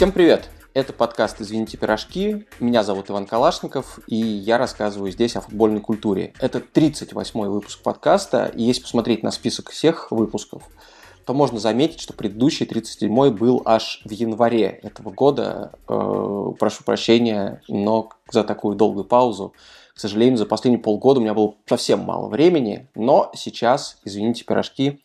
Всем привет! Это подкаст «Извините, пирожки». Меня зовут Иван Калашников, и я рассказываю здесь о футбольной культуре. Это 38-й выпуск подкаста, и если посмотреть на список всех выпусков, то можно заметить, что предыдущий 37-й был аж в январе этого года. Э, прошу прощения, но за такую долгую паузу. К сожалению, за последние полгода у меня было совсем мало времени, но сейчас, извините, пирожки,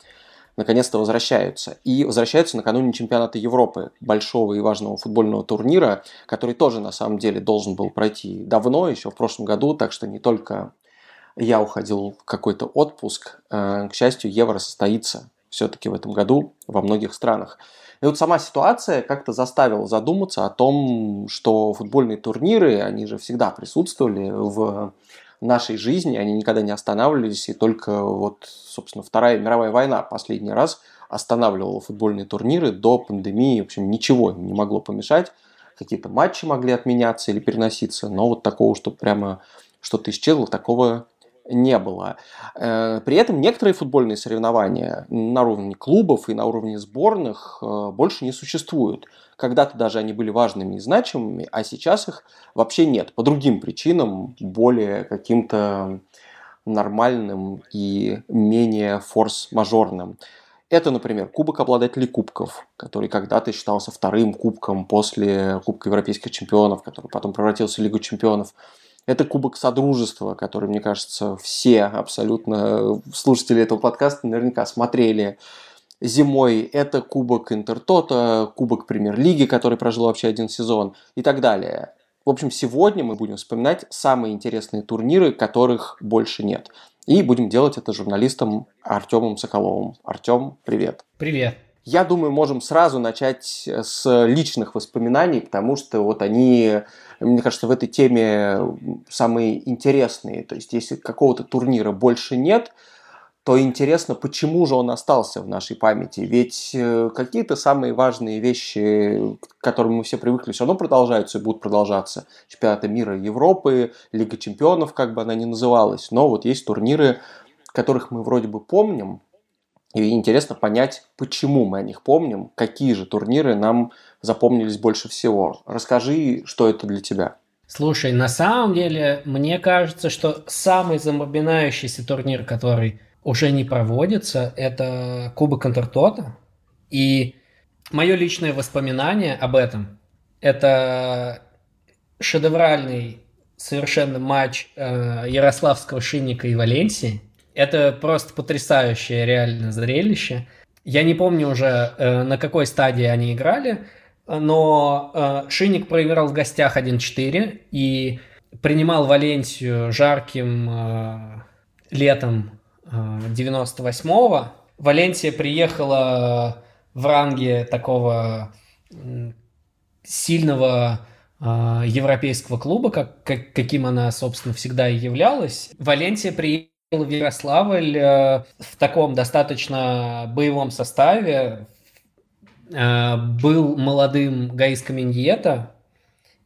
наконец-то возвращаются. И возвращаются накануне чемпионата Европы, большого и важного футбольного турнира, который тоже на самом деле должен был пройти давно, еще в прошлом году, так что не только я уходил в какой-то отпуск. Э, к счастью, Евро состоится все-таки в этом году во многих странах. И вот сама ситуация как-то заставила задуматься о том, что футбольные турниры, они же всегда присутствовали в нашей жизни, они никогда не останавливались, и только вот, собственно, Вторая мировая война последний раз останавливала футбольные турниры до пандемии, в общем, ничего им не могло помешать, какие-то матчи могли отменяться или переноситься, но вот такого, что прямо что-то исчезло, такого не было. Э, при этом некоторые футбольные соревнования на уровне клубов и на уровне сборных э, больше не существуют. Когда-то даже они были важными и значимыми, а сейчас их вообще нет. По другим причинам, более каким-то нормальным и менее форс-мажорным. Это, например, Кубок обладателей кубков, который когда-то считался вторым кубком после Кубка Европейских чемпионов, который потом превратился в Лигу чемпионов. Это Кубок Содружества, который, мне кажется, все абсолютно слушатели этого подкаста наверняка смотрели зимой. Это Кубок Интертота, Кубок Премьер-лиги, который прожил вообще один сезон и так далее. В общем, сегодня мы будем вспоминать самые интересные турниры, которых больше нет. И будем делать это журналистом Артемом Соколовым. Артем, привет. Привет. Я думаю, можем сразу начать с личных воспоминаний, потому что вот они, мне кажется, в этой теме самые интересные. То есть, если какого-то турнира больше нет, то интересно, почему же он остался в нашей памяти. Ведь э, какие-то самые важные вещи, к которым мы все привыкли, все равно продолжаются и будут продолжаться. Чемпионаты мира Европы, Лига чемпионов, как бы она ни называлась. Но вот есть турниры, которых мы вроде бы помним, и интересно понять, почему мы о них помним, какие же турниры нам запомнились больше всего. Расскажи, что это для тебя. Слушай, на самом деле, мне кажется, что самый запоминающийся турнир, который уже не проводится, это Кубок Интертота. И мое личное воспоминание об этом – это шедевральный совершенно матч э, Ярославского Шинника и Валенсии – это просто потрясающее реально зрелище. Я не помню уже, э, на какой стадии они играли, но э, Шинник проиграл в гостях 1-4 и принимал Валенсию жарким э, летом 98-го. Валенсия приехала в ранге такого сильного европейского клуба, как, как, каким она, собственно, всегда и являлась. Валенсия приехала в Ярославль э, в таком достаточно боевом составе. Э, был молодым Гаис Каменьета,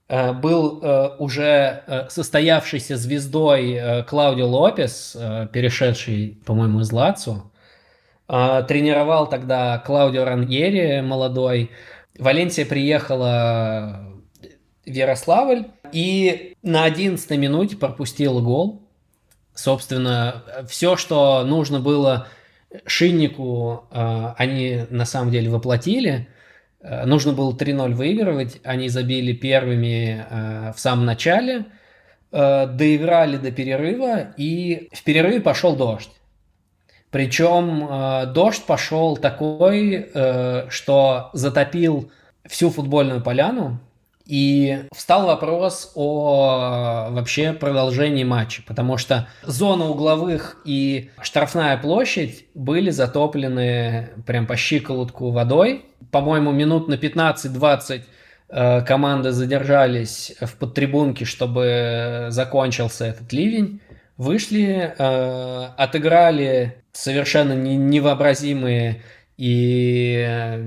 э, был уже состоявшейся звездой Клаудио Лопес, перешедший, по-моему, из Лацо. Тренировал тогда Клаудио Раньери, молодой. Валенсия приехала в Ярославль и на 11 минуте пропустила гол. Собственно, все, что нужно было Шиннику, э, они на самом деле воплотили. Э, нужно было 3-0 выигрывать. Они забили первыми э, в самом начале, доиграли до перерыва, и в перерыве пошел дождь. Причем дождь пошел такой, что затопил всю футбольную поляну, и встал вопрос о вообще продолжении матча, потому что зона угловых и штрафная площадь были затоплены прям по щиколотку водой. По-моему, минут на 15-20 э, команды задержались в подтрибунке, чтобы закончился этот ливень. Вышли, э, отыграли совершенно невообразимые и э,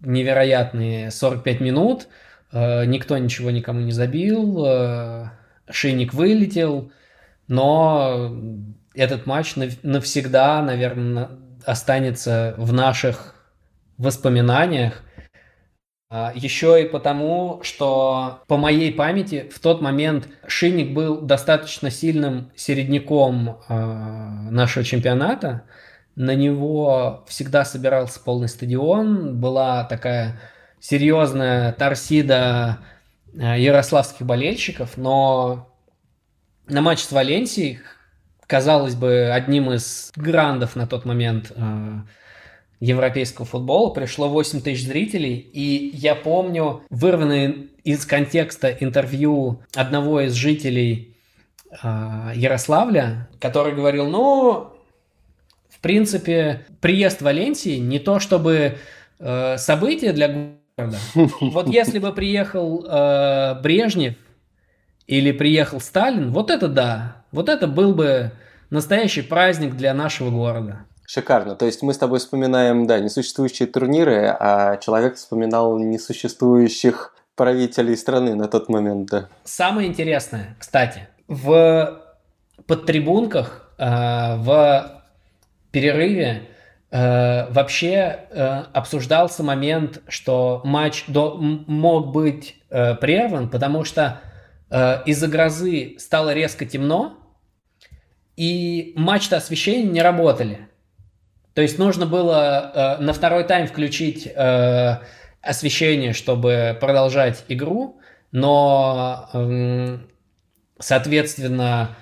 невероятные 45 минут – Э, никто ничего никому не забил, э, Шейник вылетел, но этот матч навсегда, наверное, останется в наших воспоминаниях. а, еще и потому, что по моей памяти в тот момент Шинник был достаточно сильным середняком а, нашего чемпионата. На него всегда собирался полный стадион, была такая серьезная торсида а, ярославских болельщиков, но на матч с Валенсией, казалось бы, одним из грандов на тот момент европейского футбола, пришло 8 тысяч зрителей, и я помню вырванное из контекста интервью одного из жителей э, Ярославля, который говорил, ну, в принципе, приезд Валенсии не то чтобы э, событие для Вот если бы приехал э, Брежнев или приехал Сталин, вот это да, вот это был бы настоящий праздник для нашего города. Шикарно. То есть мы с тобой вспоминаем, да, несуществующие турниры, а человек вспоминал несуществующих правителей страны на тот момент, да. Самое интересное, кстати, в подтрибунках, э, в перерыве вообще э, обсуждался момент, что матч до, мог быть э, прерван, потому что э, из-за грозы стало резко темно, и мачты освещения не работали. То есть нужно было э, на второй тайм включить э, освещение, чтобы продолжать игру, но, э, соответственно,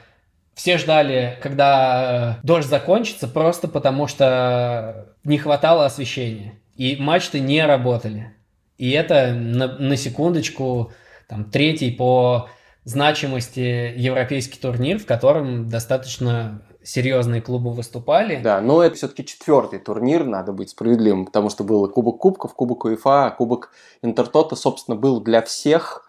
все ждали, когда э, дождь закончится, просто потому что не хватало освещения. И мачты не работали. И это на, на секундочку там, третий по значимости европейский турнир, в котором достаточно серьезные клубы выступали. Да, но это все-таки четвертый турнир, надо быть справедливым, потому что был Кубок Кубков, Кубок УЕФА, Кубок Интертота, собственно, был для всех,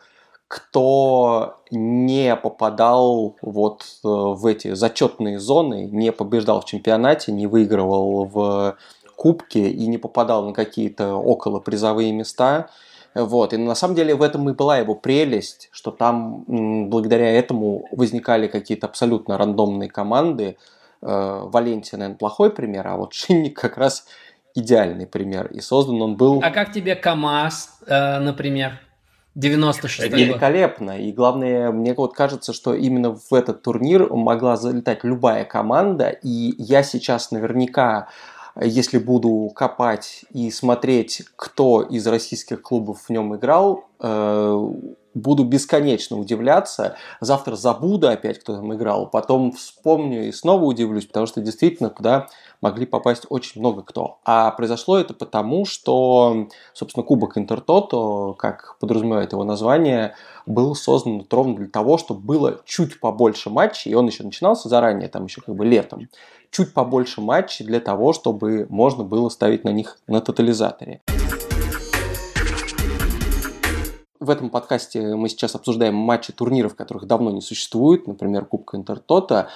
кто не попадал вот э, в эти зачетные зоны, не побеждал в чемпионате, не выигрывал в кубке и не попадал на какие-то около призовые места. Вот. И на самом деле в этом и была его прелесть, что там благодаря этому возникали какие-то абсолютно рандомные команды. Э, Валенсия, наверное, плохой пример, а вот Шинник как раз идеальный пример. И создан он был... А как тебе КАМАЗ, э, например? 96 Великолепно. И главное, мне вот кажется, что именно в этот турнир могла залетать любая команда. И я сейчас наверняка если буду копать и смотреть, кто из российских клубов в нем играл, э, буду бесконечно удивляться. Завтра забуду опять, кто там играл, потом вспомню и снова удивлюсь, потому что действительно туда могли попасть очень много кто. А произошло это потому, что, собственно, Кубок Интертото, как подразумевает его название, был создан ровно для того, чтобы было чуть побольше матчей, и он еще начинался заранее, там еще как бы летом, чуть побольше матчей для того, чтобы можно было ставить на них на тотализаторе. В этом подкасте мы сейчас обсуждаем матчи турниров, которых давно не существует, например, Кубка Интертота,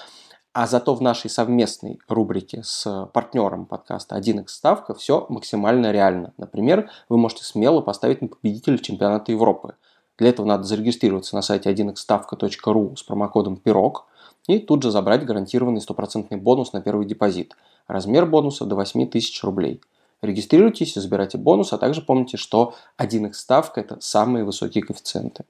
а зато в нашей совместной рубрике с партнером подкаста 1x ставка все максимально реально. Например, вы можете смело поставить на победителя чемпионата Европы. Для этого надо зарегистрироваться на сайте 1xstavka.ru с промокодом «Пирог» и тут же забрать гарантированный стопроцентный бонус на первый депозит. Размер бонуса до 8000 рублей – Регистрируйтесь забирайте бонус, а также помните, что 1x ставка – это самые высокие коэффициенты.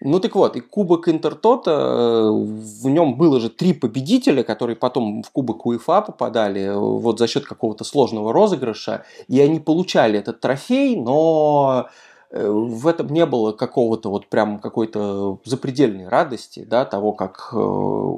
Ну так вот, и Кубок Интертота, э, в нем было же три победителя, которые потом в Кубок УЕФА попадали э, вот за счет какого-то сложного розыгрыша, и они получали этот трофей, но в этом не было какого-то вот прям какой-то запредельной радости, да, того, как, э,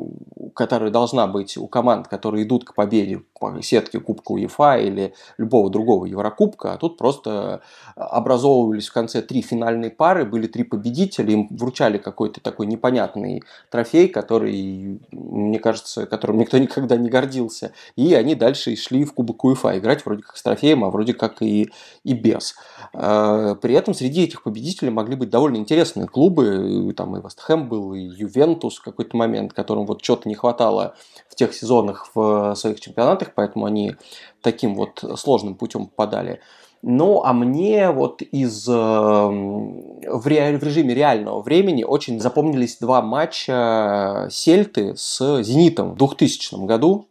которая должна быть у команд, которые идут к победе по сетке Кубка УЕФА или любого другого Еврокубка, а тут просто образовывались в конце три финальные пары, были три победителя, им вручали какой-то такой непонятный трофей, который, мне кажется, которым никто никогда не гордился, и они дальше шли в Кубок УЕФА играть вроде как с трофеем, а вроде как и, и без. Э, при этом среди этих победителей могли быть довольно интересные клубы. Там и Вестхэм был, и Ювентус в какой-то момент, которым вот что-то не хватало в тех сезонах в своих чемпионатах, поэтому они таким вот сложным путем попадали. Ну, а мне вот из э, в, ре, в режиме реального времени очень запомнились два матча Сельты с Зенитом в 2000 году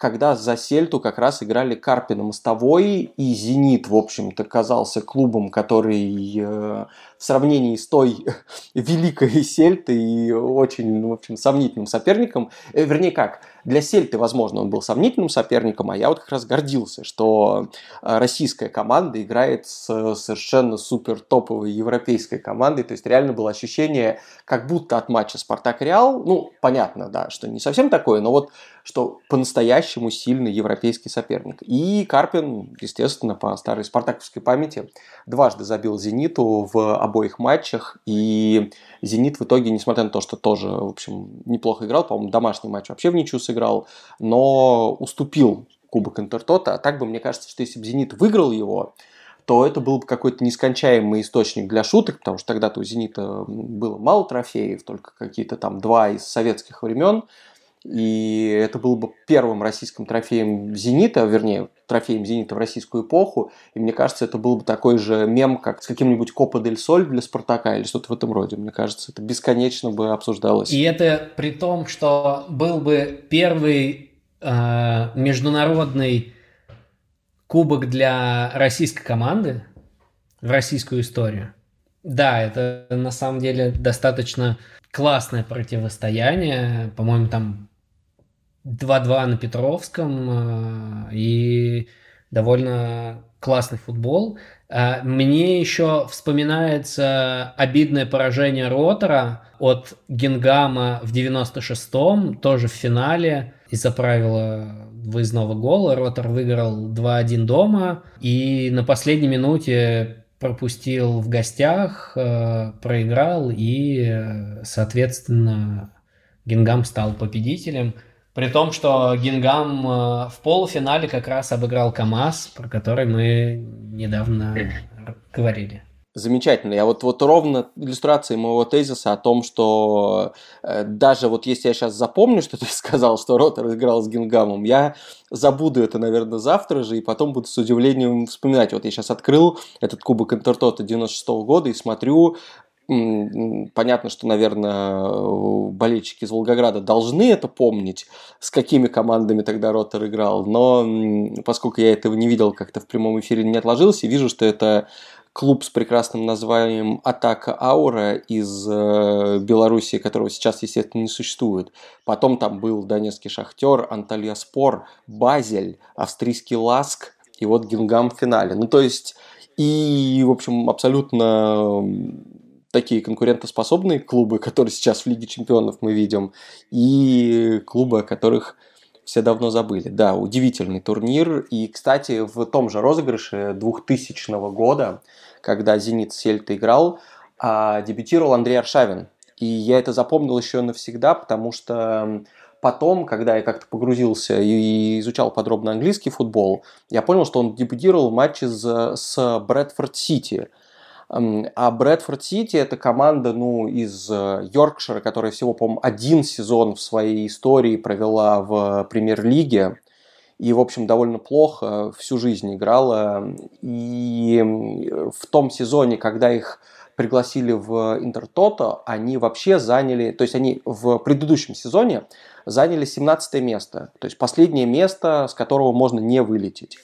когда за Сельту как раз играли Карпин Мостовой, и Зенит, в общем-то, казался клубом, который э, в сравнении с той великой Сельтой и очень, в общем, сомнительным соперником, э, вернее как, для Сельты, возможно, он был сомнительным соперником, а я вот как раз гордился, что э, российская команда играет с совершенно супер топовой европейской командой, то есть реально было ощущение, как будто от матча Спартак-Реал, ну, понятно, да, что не совсем такое, но вот что по-настоящему сильный европейский соперник. И Карпин, естественно, по старой спартаковской памяти, дважды забил «Зениту» в обоих матчах, и «Зенит» в итоге, несмотря на то, что тоже, в общем, неплохо играл, по-моему, домашний матч вообще в ничью сыграл, но уступил Кубок Интертота. А так бы, мне кажется, что если бы «Зенит» выиграл его, то это был бы какой-то нескончаемый источник для шуток, потому что тогда-то у «Зенита» было мало трофеев, только какие-то там два из советских времен, и это был бы первым российским трофеем «Зенита», вернее, трофеем «Зенита» в российскую эпоху. И мне кажется, это был бы такой же мем, как с каким-нибудь «Копа дель Соль» для «Спартака» или что-то в этом роде. Мне кажется, это бесконечно бы обсуждалось. И это при том, что был бы первый э, международный кубок для российской команды в российскую историю. Да, это на самом деле достаточно классное противостояние. По-моему, там 2-2 на Петровском э, и довольно классный футбол. Э, мне еще вспоминается обидное поражение Ротора от Генгама в 96-м, тоже в финале из-за правила выездного гола. Ротор выиграл 2-1 дома и на последней минуте пропустил в гостях, э, проиграл и, соответственно, Генгам стал победителем – при том, что Гингам э, в полуфинале как раз обыграл КАМАЗ, про который мы недавно говорили. Замечательно. Я вот, вот ровно иллюстрация моего тезиса о том, что э, даже вот если я сейчас запомню, что ты сказал, что Ротор играл с Гингамом, я забуду это, наверное, завтра же, и потом буду с удивлением вспоминать. Вот я сейчас открыл этот Кубок Интертота 96 -го года и смотрю Понятно, что, наверное, болельщики из Волгограда должны это помнить, с какими командами тогда Ротор играл, но поскольку я этого не видел, как-то в прямом эфире не отложился, вижу, что это клуб с прекрасным названием «Атака Аура» из э, Беларуси, которого сейчас, естественно, не существует. Потом там был Донецкий Шахтер, Анталья Спор, Базель, австрийский Ласк и вот Гингам в финале. Ну, то есть, и, в общем, абсолютно такие конкурентоспособные клубы, которые сейчас в Лиге Чемпионов мы видим, и клубы, о которых все давно забыли. Да, удивительный турнир. И, кстати, в том же розыгрыше 2000 года, когда «Зенит» Сельта играл, а, дебютировал Андрей Аршавин. И я это запомнил еще навсегда, потому что потом, когда я как-то погрузился и изучал подробно английский футбол, я понял, что он дебютировал в матче с Брэдфорд Сити – а Брэдфорд Сити это команда ну, из э, Йоркшира, которая всего, по-моему, один сезон в своей истории провела в премьер-лиге. И, в общем, довольно плохо всю жизнь играла. И в том сезоне, когда их пригласили в Интертото, они вообще заняли, то есть они в предыдущем сезоне заняли 17 место, то есть последнее место, с которого можно не вылететь.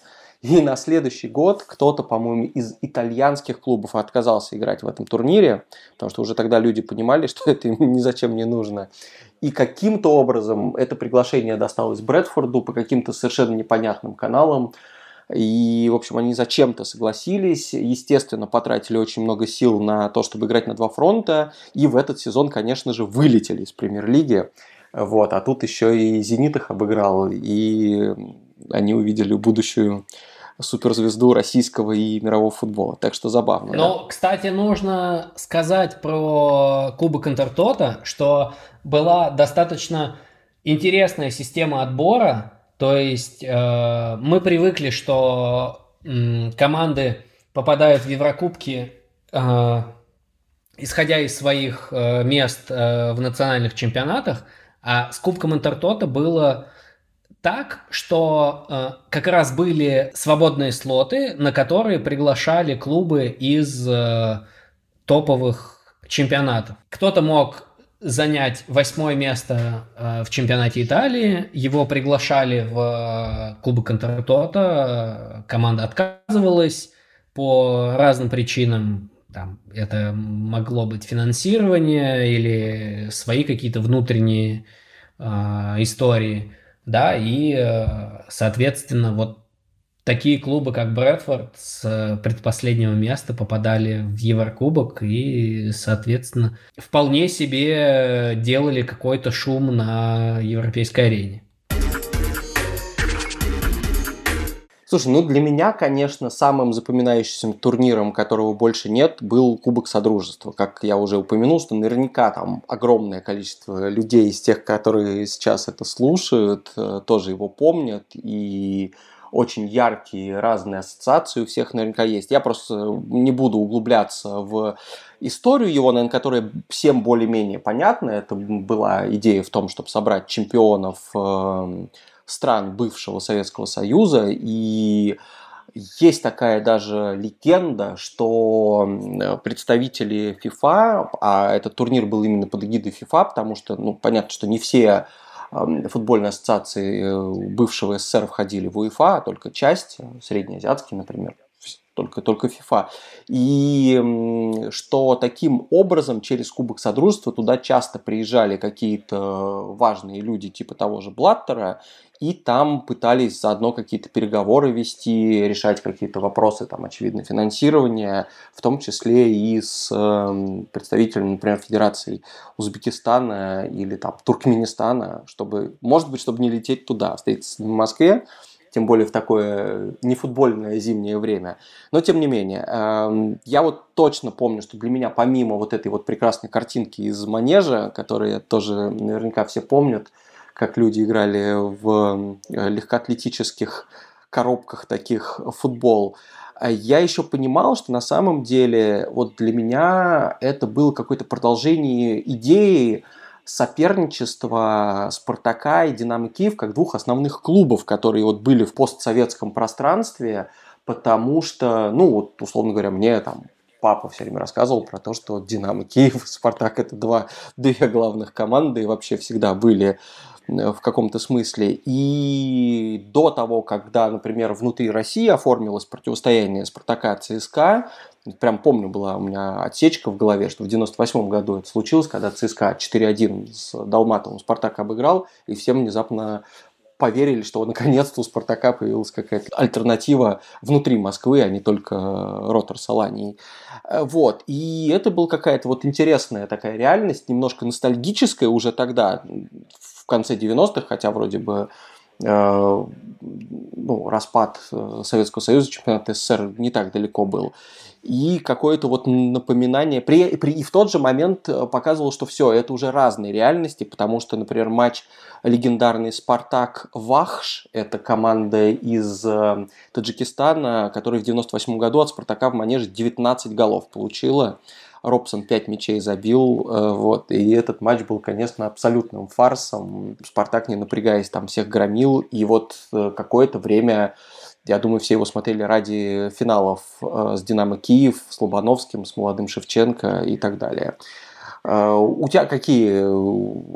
И на следующий год кто-то, по-моему, из итальянских клубов отказался играть в этом турнире, потому что уже тогда люди понимали, что это им ни зачем не нужно. И каким-то образом это приглашение досталось Брэдфорду по каким-то совершенно непонятным каналам. И, в общем, они зачем-то согласились, естественно, потратили очень много сил на то, чтобы играть на два фронта, и в этот сезон, конечно же, вылетели из премьер-лиги. Вот, а тут еще и «Зенит» их обыграл, и они увидели будущую суперзвезду российского и мирового футбола. Так что забавно. Ну, да? кстати, нужно сказать про Кубок Интертота, что была достаточно интересная система отбора. То есть э, мы привыкли, что э, команды попадают в Еврокубки, э, исходя из своих э, мест э, в национальных чемпионатах, а с Кубком Интертота было так, что э, как раз были свободные слоты, на которые приглашали клубы из э, топовых чемпионатов. Кто-то мог занять восьмое место э, в чемпионате Италии. Его приглашали в Кубок Интертота. Команда отказывалась по разным причинам. Там, это могло быть финансирование или свои какие-то внутренние э, истории. Да, и, э, соответственно, вот такие клубы, как Брэдфорд, с предпоследнего места попадали в Еврокубок и, соответственно, вполне себе делали какой-то шум на европейской арене. Слушай, ну для меня, конечно, самым запоминающимся турниром, которого больше нет, был Кубок Содружества. Как я уже упомянул, что наверняка там огромное количество людей из тех, которые сейчас это слушают, э, тоже его помнят. И очень яркие разные ассоциации у всех наверняка есть. Я просто не буду углубляться в историю его, наверное, которая всем более-менее понятна. Это была идея в том, чтобы собрать чемпионов эм, стран бывшего Советского Союза. И есть такая даже легенда, что представители FIFA, а этот турнир был именно под эгидой FIFA, потому что, ну, понятно, что не все футбольные ассоциации э, бывшего СССР входили в УЕФА, а только часть, э, среднеазиатские, например, только, только FIFA. И что таким образом через Кубок Содружества туда часто приезжали какие-то важные люди типа того же Блаттера, и там пытались заодно какие-то переговоры вести, решать какие-то вопросы, там, очевидно, финансирования, в том числе и с э, представителями, например, Федерации Узбекистана или там Туркменистана, чтобы, может быть, чтобы не лететь туда, встретиться в Москве, тем более в такое нефутбольное зимнее время. Но тем не менее, э, я вот точно помню, что для меня помимо вот этой вот прекрасной картинки из манежа, которые тоже наверняка все помнят, как люди играли в э, легкоатлетических коробках таких футбол. А я еще понимал, что на самом деле вот для меня это было какое-то продолжение идеи соперничества Спартака и Динамо Киев как двух основных клубов, которые вот были в постсоветском пространстве, потому что, ну вот, условно говоря, мне там папа все время рассказывал про то, что Динамо Киев, Спартак это два, две главных команды и вообще всегда были в каком-то смысле. И до того, когда, например, внутри России оформилось противостояние Спартака ЦСКА, прям помню, была у меня отсечка в голове, что в 98 году это случилось, когда ЦСКА 4-1 с Далматовым Спартак обыграл, и всем внезапно поверили, что наконец-то у Спартака появилась какая-то альтернатива внутри Москвы, а не только Ротор Салании. Э, вот. И это была какая-то вот интересная такая реальность, немножко ностальгическая уже тогда, в конце 90-х, хотя вроде бы э, ну, распад э, Советского Союза, чемпионат СССР не так далеко был. И какое-то вот напоминание, при, при, и в тот же момент э, показывал, что все, это уже разные реальности, потому что, например, матч легендарный «Спартак Вахш», это команда из э, Таджикистана, которая в 98 году от «Спартака» в манеже 19 голов получила. Робсон 5 мячей забил, э, вот, и этот матч был, конечно, абсолютным фарсом. Спартак, не напрягаясь, там всех громил, и вот э, какое-то время я думаю, все его смотрели ради финалов э, с «Динамо Киев», с Лобановским, с молодым Шевченко и так далее. У тебя какие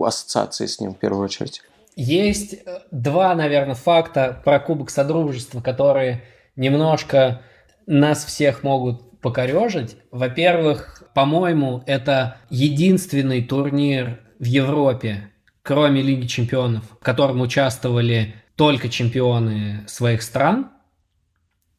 ассоциации с ним в первую очередь? Есть два, наверное, факта про Кубок Содружества, которые немножко нас всех могут покорежить. Во-первых, по-моему, это единственный турнир в Европе, кроме Лиги Чемпионов, в котором участвовали только чемпионы своих стран.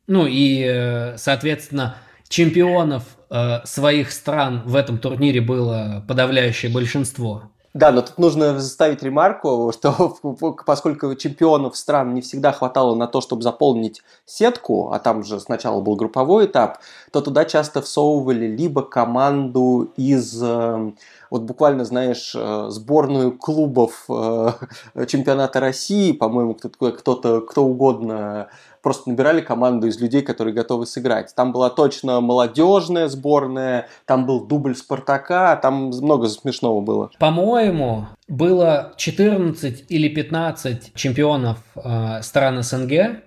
Ну и, э, соответственно, чемпионов э, своих стран в этом турнире было подавляющее большинство. Да, но тут нужно ставить ремарку, что поскольку чемпионов стран не всегда хватало на то, чтобы заполнить сетку, а там же сначала был групповой этап, то туда часто всовывали либо команду из э, вот буквально, знаешь, э, сборную клубов э, чемпионата России, по-моему, кто-то, кто угодно просто набирали команду из людей, которые готовы сыграть. Там была точно молодежная сборная, там был дубль Спартака, там много смешного было. По-моему, было 14 или 15 чемпионов э, стран СНГ,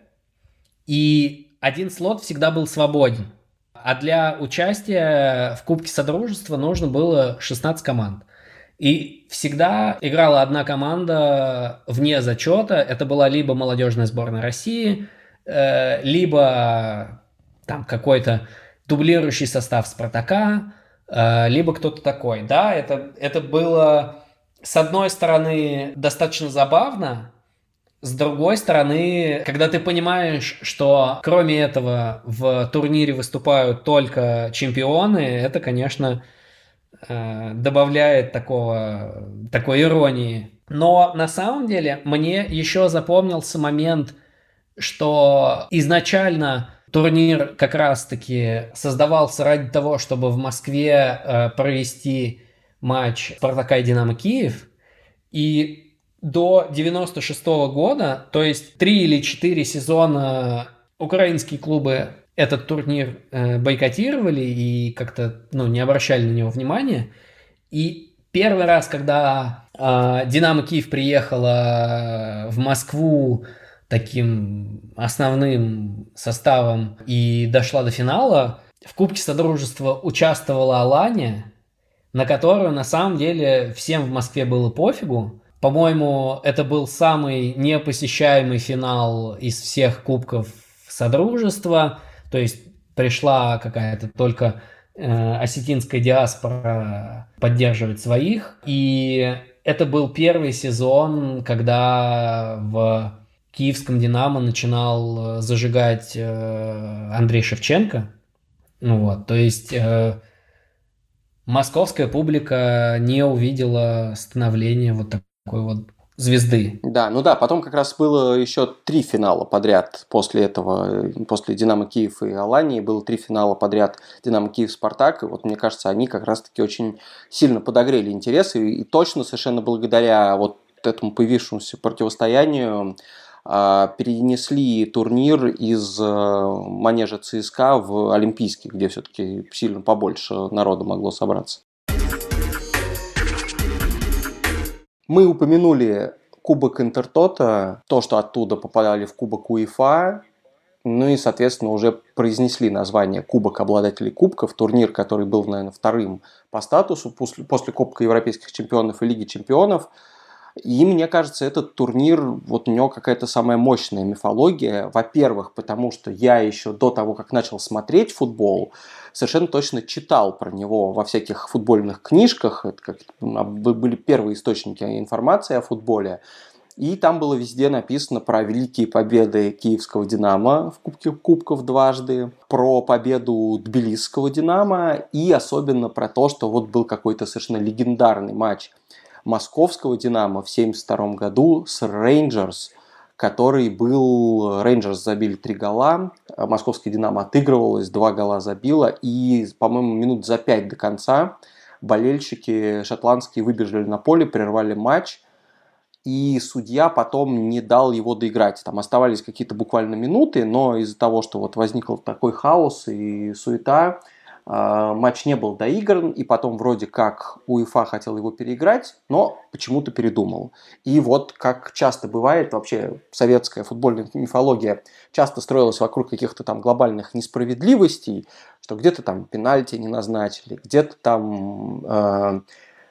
и один слот всегда был свободен. А для участия в Кубке Содружества нужно было 16 команд. И всегда играла одна команда вне зачета. Это была либо молодежная сборная России, э, либо там какой-то дублирующий состав Спартака, э, либо кто-то такой. Да, это, это было, с одной стороны, достаточно забавно, с другой стороны, когда ты понимаешь, что кроме этого в турнире выступают только чемпионы, это, конечно, э, добавляет такого, такой иронии. Но на самом деле мне еще запомнился момент, что изначально турнир как раз-таки создавался ради того, чтобы в Москве э, провести матч Спартака и Динамо Киев. И до 96 -го года, то есть три или четыре сезона украинские клубы этот турнир э, бойкотировали и как-то ну, не обращали на него внимания. И первый раз, когда э, Динамо Киев приехала в Москву таким основным составом и дошла до финала, в Кубке Содружества участвовала Алания, на которую на самом деле всем в Москве было пофигу. По-моему, это был самый непосещаемый финал из всех кубков Содружества. То есть пришла какая-то только э, осетинская диаспора поддерживать своих. И это был первый сезон, когда в киевском «Динамо» начинал зажигать э, Андрей Шевченко. Ну вот, то есть э, московская публика не увидела становления вот такой вот звезды. Да, ну да, потом как раз было еще три финала подряд после этого, после Динамо Киев и Алании, было три финала подряд Динамо Киев Спартак, и вот мне кажется, они как раз-таки очень сильно подогрели интересы, и точно совершенно благодаря вот этому появившемуся противостоянию перенесли турнир из э, манежа ЦСКА в Олимпийский, где все-таки сильно побольше народа могло собраться. Мы упомянули Кубок Интертота, то, что оттуда попадали в Кубок УЕФА, ну и, соответственно, уже произнесли название Кубок обладателей Кубков, турнир, который был, наверное, вторым по статусу после, после Кубка Европейских чемпионов и Лиги чемпионов – и мне кажется, этот турнир, вот у него какая-то самая мощная мифология. Во-первых, потому что я еще до того, как начал смотреть футбол, совершенно точно читал про него во всяких футбольных книжках. Это как, были первые источники информации о футболе. И там было везде написано про великие победы киевского «Динамо» в Кубке Кубков дважды, про победу тбилисского «Динамо» и особенно про то, что вот был какой-то совершенно легендарный матч – московского «Динамо» в 1972 году с «Рейнджерс», который был... Рейнджерс забили три гола, а московский «Динамо» отыгрывалось, два гола забило, и, по-моему, минут за пять до конца болельщики шотландские выбежали на поле, прервали матч, и судья потом не дал его доиграть. Там оставались какие-то буквально минуты, но из-за того, что вот возникл такой хаос и суета, матч не был доигран, и потом вроде как УЕФА хотел его переиграть, но почему-то передумал. И вот как часто бывает, вообще советская футбольная мифология часто строилась вокруг каких-то там глобальных несправедливостей, что где-то там пенальти не назначили, где-то там э,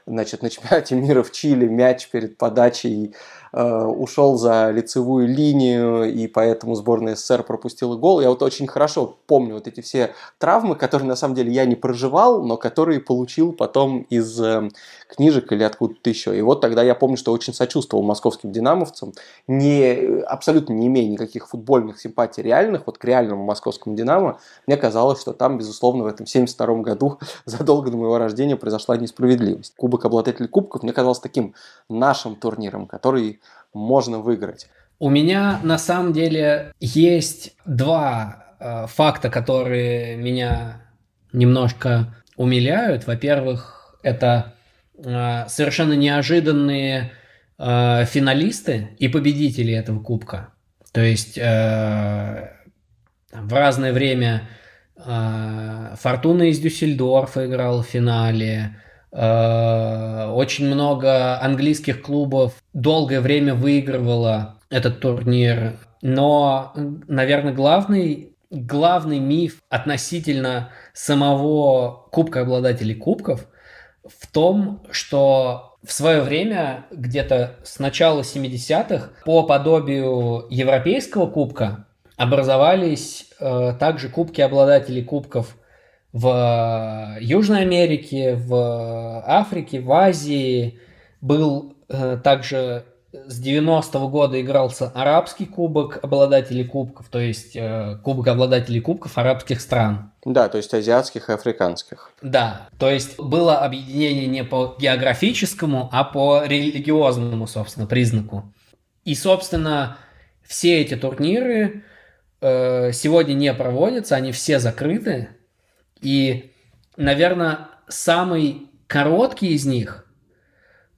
значит, на чемпионате мира в Чили мяч перед подачей ушел за лицевую линию, и поэтому сборная СССР пропустила гол. Я вот очень хорошо помню вот эти все травмы, которые на самом деле я не проживал, но которые получил потом из э, книжек или откуда-то еще. И вот тогда я помню, что очень сочувствовал московским динамовцам, не, абсолютно не имея никаких футбольных симпатий реальных, вот к реальному московскому Динамо, мне казалось, что там, безусловно, в этом 72 году, задолго до моего рождения, произошла несправедливость. Кубок обладателей кубков мне казалось таким нашим турниром, который можно выиграть. У меня на самом деле есть два э, факта, которые меня немножко умиляют. Во-первых, это э, совершенно неожиданные э, финалисты и победители этого кубка. То есть э, в разное время э, Фортуна из Дюссельдорфа играл в финале, Э, очень много английских клубов долгое время выигрывало этот турнир. Но, наверное, главный, главный миф относительно самого Кубка обладателей кубков в том, что В свое время, где-то с начала 70-х, по подобию Европейского кубка, образовались э, также кубки обладателей кубков в Южной Америке, в Африке, в Азии. Был э, также с 90-го года игрался арабский кубок обладателей кубков, то есть э, кубок обладателей кубков арабских стран. Да, то есть азиатских и африканских. Да, то есть было объединение не по географическому, а по религиозному, собственно, признаку. И, собственно, все эти турниры э, сегодня не проводятся, они все закрыты. И, наверное, самый короткий из них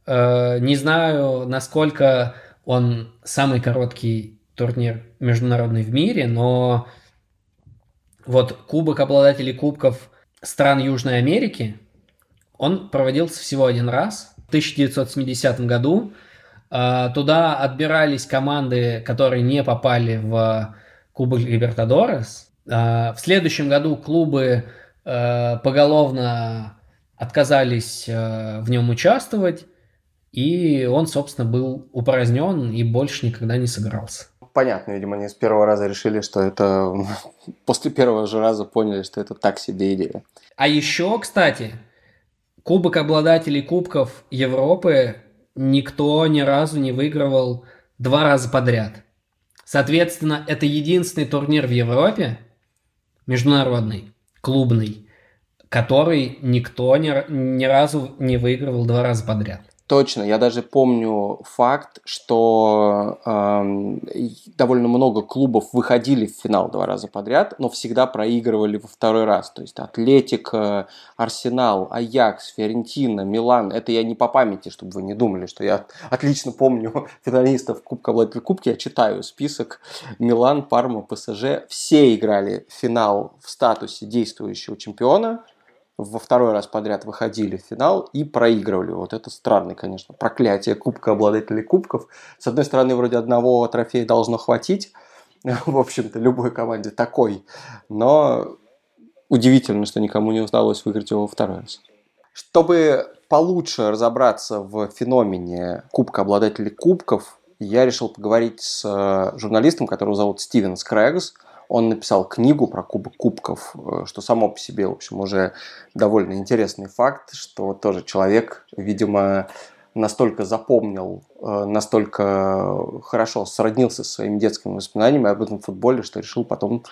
Э, не знаю, насколько он самый короткий турнир международный в мире, но вот Кубок обладателей кубков стран Южной Америки, он проводился всего один раз в 1970 году. Э, туда отбирались команды, которые не попали в Кубок Либертадорес. Э, в следующем году клубы поголовно отказались в нем участвовать. И он, собственно, был упразднен и больше никогда не сыгрался. Понятно, видимо, они с первого раза решили, что это... После первого же раза поняли, что это так себе идея. А еще, кстати, Кубок обладателей Кубков Европы никто ни разу не выигрывал два раза подряд. Соответственно, это единственный турнир в Европе, международный, клубный, который никто ни, ни разу не выигрывал два раза подряд. Точно, я даже помню факт, что э, довольно много клубов выходили в финал два раза подряд, но всегда проигрывали во второй раз. То есть Атлетик, Арсенал, Аякс, Фиорентина, Милан. Это я не по памяти, чтобы вы не думали, что я отлично помню финалистов Кубка Обладателей Кубки. Я читаю список Милан, Парма, ПСЖ. Все играли финал в статусе действующего чемпиона – во второй раз подряд выходили в финал и проигрывали. Вот это странное, конечно, проклятие Кубка обладателей кубков. С одной стороны, вроде одного трофея должно хватить, в общем-то, любой команде такой, но удивительно, что никому не удалось выиграть его во второй раз. Чтобы получше разобраться в феномене Кубка обладателей кубков, я решил поговорить с э, журналистом, которого зовут Стивен Скрэгс – он написал книгу про Кубок Кубков, э, что само по себе, в общем, уже довольно интересный факт, что тоже человек, видимо, настолько запомнил, э, настолько хорошо сроднился со своими детскими воспоминаниями об этом футболе, что решил потом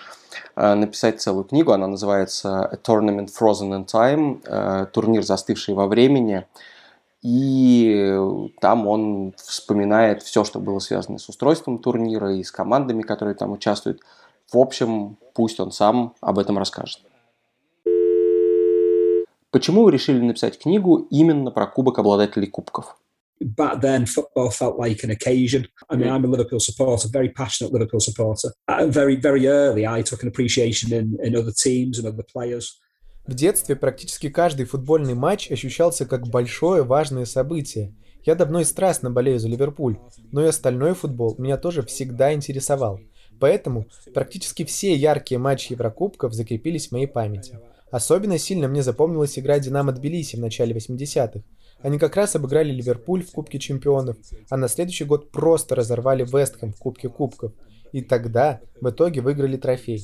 э, написать целую книгу. Она называется A Tournament Frozen in Time, турнир, застывший во времени. И там он вспоминает все, что было связано с устройством турнира и с командами, которые там участвуют. В общем, пусть он сам об этом расскажет. Почему вы решили написать книгу именно про Кубок обладателей кубков? back then football felt like an occasion. I mean, I'm a Liverpool supporter, very passionate Liverpool supporter. And very, very early, I took an appreciation in, in other teams and other players. В детстве практически каждый футбольный матч ощущался как большое важное событие. Я давно и страстно болею за Ливерпуль, но и остальной футбол меня тоже всегда интересовал. Поэтому практически все яркие матчи Еврокубков закрепились в моей памяти. Особенно сильно мне запомнилась игра «Динамо Тбилиси» в начале 80-х. Они как раз обыграли Ливерпуль в Кубке Чемпионов, а на следующий год просто разорвали Вестхэм в Кубке Кубков. И тогда в итоге выиграли трофей.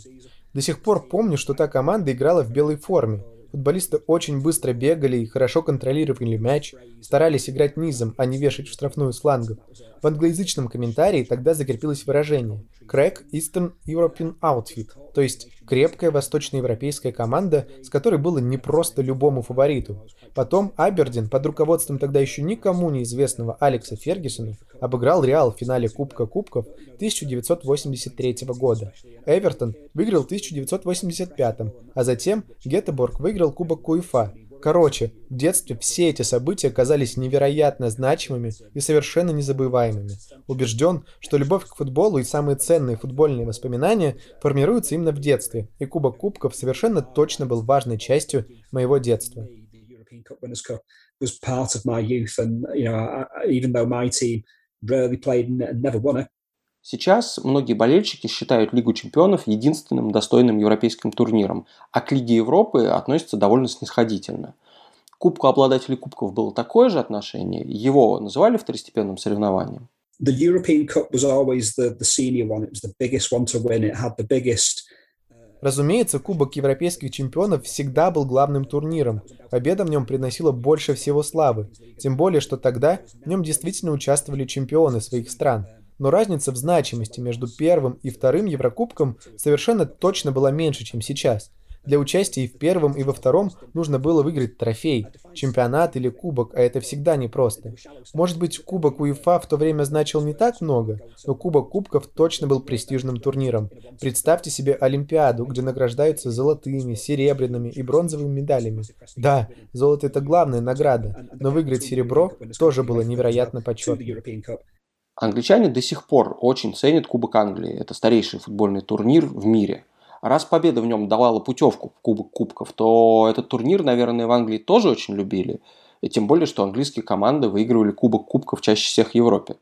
До сих пор помню, что та команда играла в белой форме, Футболисты очень быстро бегали и хорошо контролировали мяч, старались играть низом, а не вешать в штрафную с флангов. В англоязычном комментарии тогда закрепилось выражение «Crack Eastern European Outfit», то есть крепкая восточноевропейская команда, с которой было не просто любому фавориту. Потом Абердин под руководством тогда еще никому неизвестного Алекса Фергюсона обыграл Реал в финале Кубка Кубков 1983 года. Эвертон выиграл в 1985, а затем Гетеборг выиграл Кубок КУЕФА. Короче, в детстве все эти события казались невероятно значимыми и совершенно незабываемыми. Убежден, что любовь к футболу и самые ценные футбольные воспоминания формируются именно в детстве, и Кубок Кубков совершенно точно был важной частью моего детства. Сейчас многие болельщики считают Лигу чемпионов единственным достойным европейским турниром, а к Лиге Европы относятся довольно снисходительно. Кубку обладателей кубков было такое же отношение? Его называли второстепенным соревнованием? The European Cup was always the, the senior one. It was the biggest one to win. It had the biggest Разумеется, Кубок Европейских чемпионов всегда был главным турниром. Победа в нем приносила больше всего славы. Тем более, что тогда в нем действительно участвовали чемпионы своих стран. Но разница в значимости между первым и вторым Еврокубком совершенно точно была меньше, чем сейчас. Для участия и в первом, и во втором нужно было выиграть трофей, чемпионат или кубок, а это всегда непросто. Может быть, кубок УЕФА в то время значил не так много, но кубок кубков точно был престижным турниром. Представьте себе Олимпиаду, где награждаются золотыми, серебряными и бронзовыми медалями. Да, золото это главная награда, но выиграть серебро тоже было невероятно почетно. Англичане до сих пор очень ценят Кубок Англии. Это старейший футбольный турнир в мире. Раз победа в нем давала путевку в Кубок Кубков, то этот турнир, наверное, в Англии тоже очень любили. И тем более, что английские команды выигрывали Кубок Кубков чаще всех в Европе.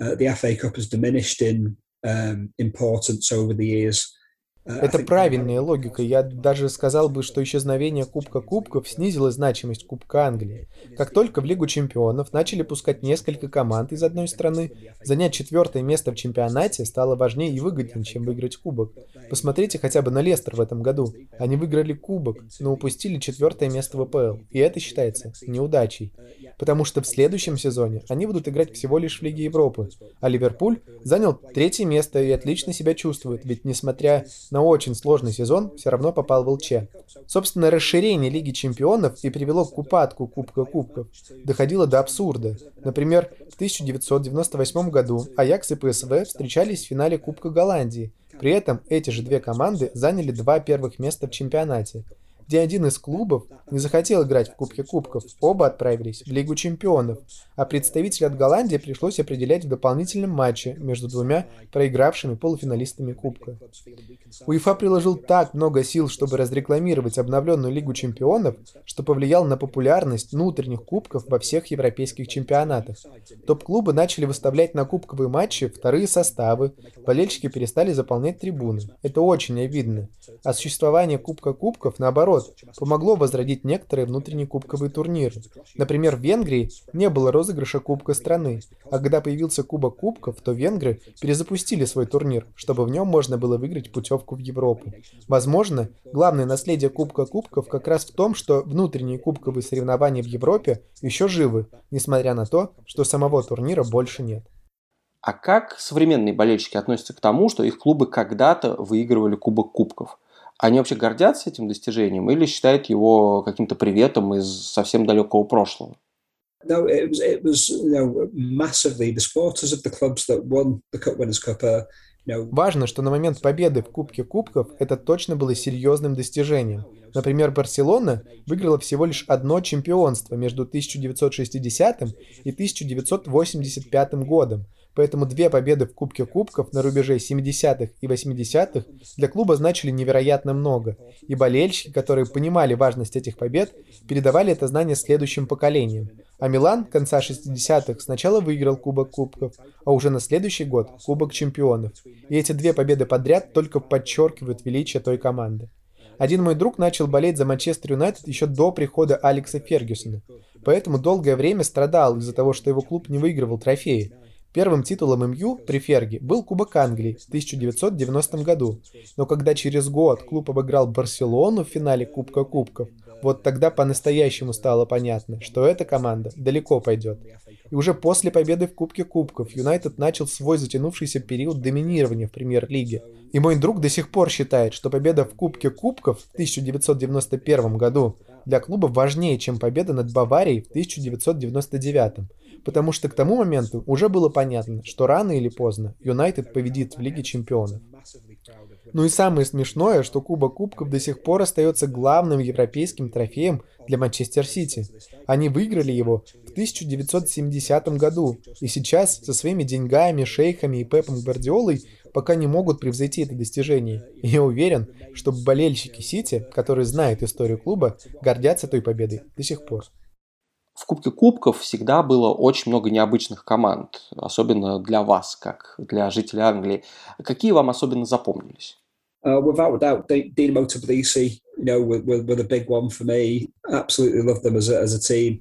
Uh, the FA Cup has diminished in um, importance over the years. Э, Это правильная логика. Я даже сказал бы, что исчезновение Кубка Кубков снизило значимость Кубка Англии. Как только в Лигу чемпионов начали пускать несколько команд из одной страны, занять четвертое место в чемпионате стало важнее и выгоднее, чем выиграть Кубок. Посмотрите хотя бы на Лестер в этом году. Они выиграли Кубок, но упустили четвертое место в АПЛ. И это считается неудачей. Потому что в следующем сезоне они будут играть всего лишь в Лиге Европы. А Ливерпуль занял третье место и отлично себя чувствует, ведь несмотря на очень сложный сезон все равно попал в ЛЧ. Собственно, расширение Лиги Чемпионов и привело к упадку Кубка Кубков. Доходило до абсурда. Например, в 1998 году Аякс и ПСВ встречались в финале Кубка Голландии. При этом эти же две команды заняли два первых места в чемпионате где один из клубов не захотел играть в Кубке Кубков, оба отправились в Лигу Чемпионов, а представителя от Голландии пришлось определять в дополнительном матче между двумя проигравшими полуфиналистами Кубка. УЕФА приложил так много сил, чтобы разрекламировать обновленную Лигу Чемпионов, что повлиял на популярность внутренних кубков во всех европейских чемпионатах. Топ-клубы начали выставлять на кубковые матчи вторые составы, болельщики перестали заполнять трибуны. Это очень обидно. А существование Кубка Кубков, наоборот, помогло возродить некоторые внутренние кубковые турниры. Например, в Венгрии не было розыгрыша Кубка страны, а когда появился Кубок Кубков, то венгры перезапустили свой турнир, чтобы в нем можно было выиграть путевку в Европу. Возможно, главное наследие Кубка Кубков как раз в том, что внутренние кубковые соревнования в Европе еще живы, несмотря на то, что самого турнира больше нет. А как современные болельщики относятся к тому, что их клубы когда-то выигрывали Кубок Кубков? Они вообще гордятся этим достижением или считают его каким-то приветом из совсем далекого прошлого? No, it was, it was you know, massively the supporters of the clubs that won the Cup Winners' Cup are Важно, что на момент победы в Кубке Кубков это точно было серьезным достижением. Например, Барселона выиграла всего лишь одно чемпионство между 1960 и 1985 годом, Поэтому две победы в Кубке Кубков на рубеже 70-х и 80-х для клуба значили невероятно много. И болельщики, которые понимали важность этих побед, передавали это знание следующим поколениям. А Милан конца 60-х сначала выиграл Кубок Кубков, а уже на следующий год Кубок Чемпионов. И эти две победы подряд только подчеркивают величие той команды. Один мой друг начал болеть за Манчестер Юнайтед еще до прихода Алекса Фергюсона, поэтому долгое время страдал из-за того, что его клуб не выигрывал трофеи. Первым титулом МЮ при Ферге был Кубок Англии в 1990 году, но когда через год клуб обыграл Барселону в финале Кубка Кубков, вот тогда по-настоящему стало понятно, что эта команда далеко пойдет. И уже после победы в Кубке Кубков Юнайтед начал свой затянувшийся период доминирования в Премьер-лиге. И мой друг до сих пор считает, что победа в Кубке Кубков в 1991 году для клуба важнее, чем победа над Баварией в 1999 потому что к тому моменту уже было понятно, что рано или поздно Юнайтед победит в Лиге Чемпионов. Ну и самое смешное, что Кубок Кубков до сих пор остается главным европейским трофеем для Манчестер Сити. Они выиграли его в 1970 году, и сейчас со своими деньгами, шейхами и Пепом Гвардиолой пока не могут превзойти это достижение. И я уверен, что болельщики Сити, которые знают историю клуба, гордятся той победой до сих пор. В Кубке Кубков всегда было очень много необычных команд, особенно для вас, как для жителей Англии. Какие вам особенно запомнились? Uh, without a doubt, Dinamo Tbilisi, you know, were, were, were the big one for me. Absolutely love them as a, as a team.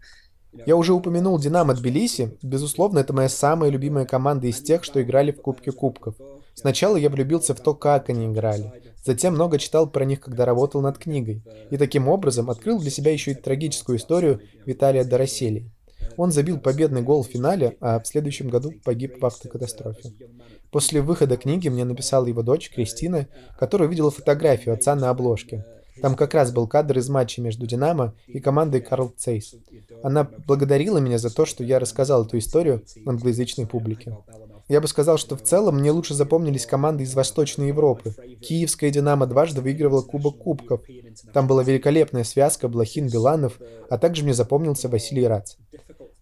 Я уже упомянул «Динамо Тбилиси». Безусловно, это моя самая любимая команда из тех, что играли в Кубке Кубков. Сначала я влюбился в то, как они играли. Затем много читал про них, когда работал над книгой. И таким образом открыл для себя еще и трагическую историю Виталия Дороселия. Он забил победный гол в финале, а в следующем году погиб в автокатастрофе. После выхода книги мне написала его дочь Кристина, которая увидела фотографию отца на обложке. Там как раз был кадр из матча между «Динамо» и командой Карл Цейс. Она благодарила меня за то, что я рассказал эту историю англоязычной публике. Я бы сказал, что в целом мне лучше запомнились команды из Восточной Европы. Киевская «Динамо» дважды выигрывала Кубок Кубков. Там была великолепная связка Блохин-Биланов, а также мне запомнился Василий Рац.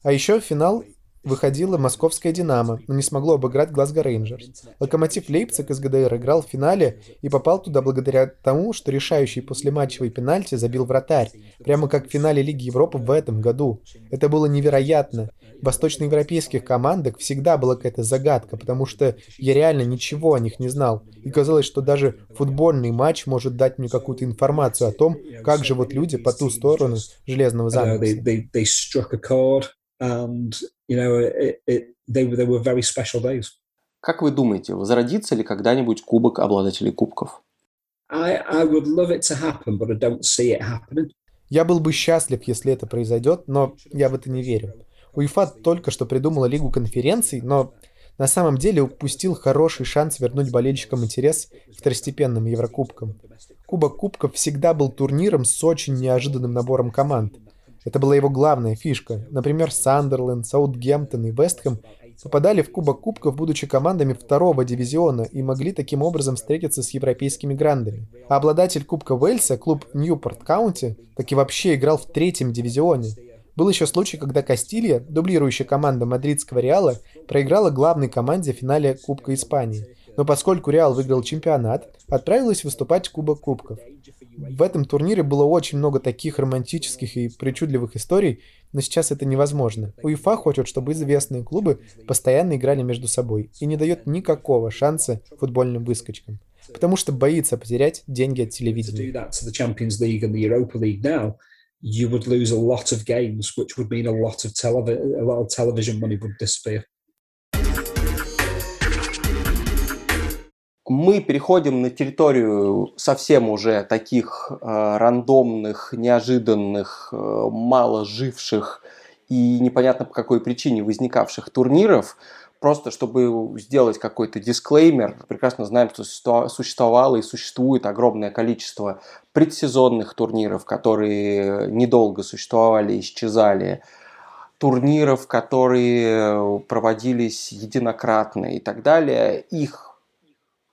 А еще финал выходила московская «Динамо», но не смогло обыграть Глазго Рейнджерс. Локомотив Лейпциг из ГДР играл в финале и попал туда благодаря тому, что решающий послематчевый пенальти забил вратарь, прямо как в финале Лиги Европы в этом году. Это было невероятно. В восточноевропейских командах всегда была какая-то загадка, потому что я реально ничего о них не знал. И казалось, что даже футбольный матч может дать мне какую-то информацию о том, как живут люди по ту сторону железного занавеса and you know it, it, they, they were very special days. Как вы думаете, возродится ли когда-нибудь кубок обладателей кубков? I, I would love it to happen, but I don't see it happening. Я был бы счастлив, если это произойдет, но я в это не верю. УЕФА только что придумала Лигу конференций, но на самом деле упустил хороший шанс вернуть болельщикам интерес к второстепенным Еврокубкам. Кубок Кубков всегда был турниром с очень неожиданным набором команд – это была его главная фишка. Например, Сандерленд, Саутгемптон и Вестхэм попадали в Кубок Кубков, будучи командами второго дивизиона, и могли таким образом встретиться с европейскими грандами. А обладатель Кубка Уэльса, клуб Ньюпорт Каунти, так и вообще играл в третьем дивизионе. Был еще случай, когда Кастилья, дублирующая команда мадридского Реала, проиграла главной команде в финале Кубка Испании. Но поскольку Реал выиграл чемпионат, отправилась выступать в Кубок Кубков. В этом турнире было очень много таких романтических и причудливых историй, но сейчас это невозможно. УЕФА хочет, чтобы известные клубы постоянно играли между собой и не дает никакого шанса футбольным выскочкам, потому что боится потерять деньги от телевидения. you would lose a lot of games, which would mean a lot of, televi- a lot of television money would disappear. Мы переходим на территорию совсем уже таких э, рандомных, неожиданных, э, мало живших и непонятно по какой причине возникавших турниров. Просто чтобы сделать какой-то дисклеймер, прекрасно знаем, что существовало и существует огромное количество предсезонных турниров, которые недолго существовали, исчезали, турниров, которые проводились единократно и так далее. Их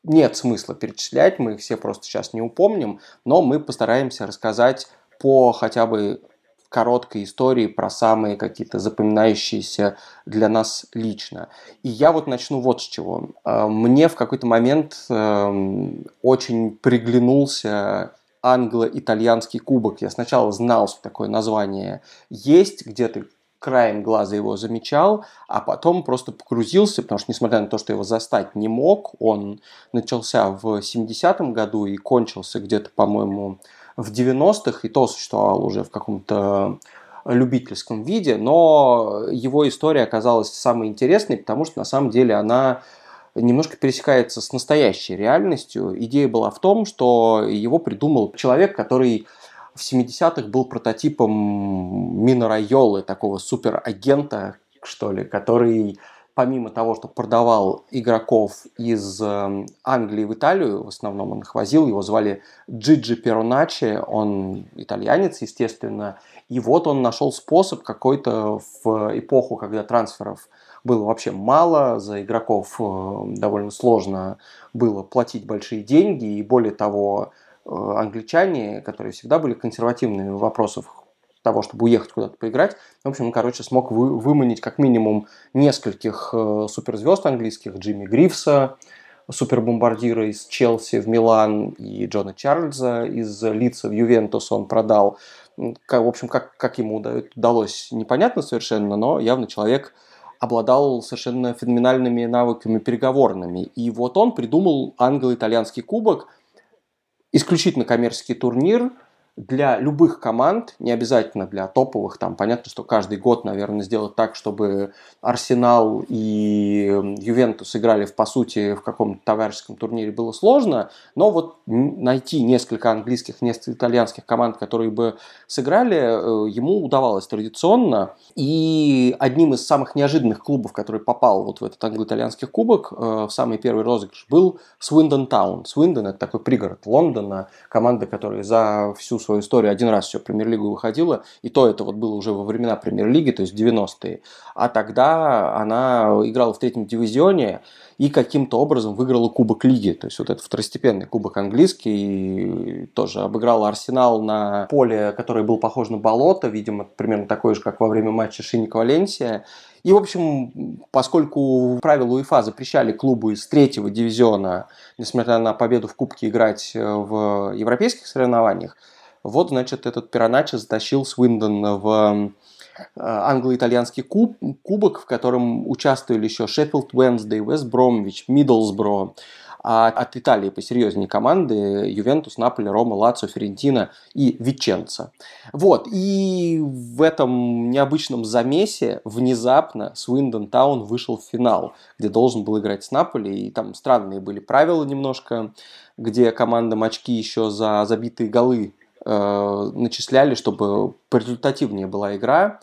нет смысла перечислять, мы их все просто сейчас не упомним, но мы постараемся рассказать по хотя бы короткой истории про самые какие-то запоминающиеся для нас лично. И я вот начну вот с чего. А, мне в какой-то момент эм, очень приглянулся англо-итальянский кубок. Я сначала знал, что такое название есть, где-то краем глаза его замечал, а потом просто погрузился, потому что, несмотря на то, что его застать не мог, он начался в 70-м году и кончился где-то, по-моему, в 90-х, и то существовал уже в каком-то любительском виде, но его история оказалась самой интересной, потому что на самом деле она немножко пересекается с настоящей реальностью. Идея была в том, что его придумал человек, который в 70-х был прототипом Мина Райолы, такого суперагента, что ли, который помимо того, что продавал игроков из эм, Англии в Италию, в основном он их возил, его звали Джиджи Пероначи, он итальянец, естественно, и вот он нашел способ какой-то в эпоху, когда трансферов было вообще мало, за игроков э, довольно сложно было платить большие деньги, и более того, англичане, которые всегда были консервативными в вопросах того, чтобы уехать куда-то поиграть. В общем, он, короче, смог вы, выманить как минимум нескольких э, суперзвезд английских, Джимми Грифса, супербомбардира из Челси в Милан и Джона Чарльза из Лица в Ювентус он продал. В общем, как, как ему удалось, непонятно совершенно, но явно человек обладал совершенно феноменальными навыками переговорными. И вот он придумал англо-итальянский кубок – исключительно коммерческий турнир – для любых команд, не обязательно для топовых, там понятно, что каждый год, наверное, сделать так, чтобы Арсенал и Ювентус играли, в, по сути, в каком-то товарищеском турнире было сложно, но вот найти несколько английских, несколько итальянских команд, которые бы сыграли, э, ему удавалось традиционно. И одним из самых неожиданных клубов, который попал вот в этот англо-итальянский кубок, э, в самый первый розыгрыш, был Свиндон Таун. Свиндон – это такой пригород Лондона, команда, которая за всю свою историю один раз все премьер-лигу выходила, и то это вот было уже во времена премьер-лиги, то есть в 90-е. А тогда она играла в третьем дивизионе и каким-то образом выиграла Кубок Лиги, то есть вот этот второстепенный Кубок английский, тоже обыграла Арсенал на поле, которое было похоже на болото, видимо, примерно такое же, как во время матча Шиник-Валенсия. И, в общем, поскольку правила УЕФА запрещали клубу из третьего дивизиона, несмотря на победу в Кубке, играть в европейских соревнованиях, вот, значит, этот Пироначо затащил Свиндон в э, англо-итальянский куб, кубок, в котором участвовали еще Шеффилд Уэнсдей, Вест Бромвич, Миддлсбро, а от Италии посерьезнее команды Ювентус, Наполи, Рома, Лацо, Ферентина и Виченца. Вот, и в этом необычном замесе внезапно Свиндон Таун вышел в финал, где должен был играть с Наполи, и там странные были правила немножко, где команда очки еще за забитые голы начисляли, чтобы результативнее была игра,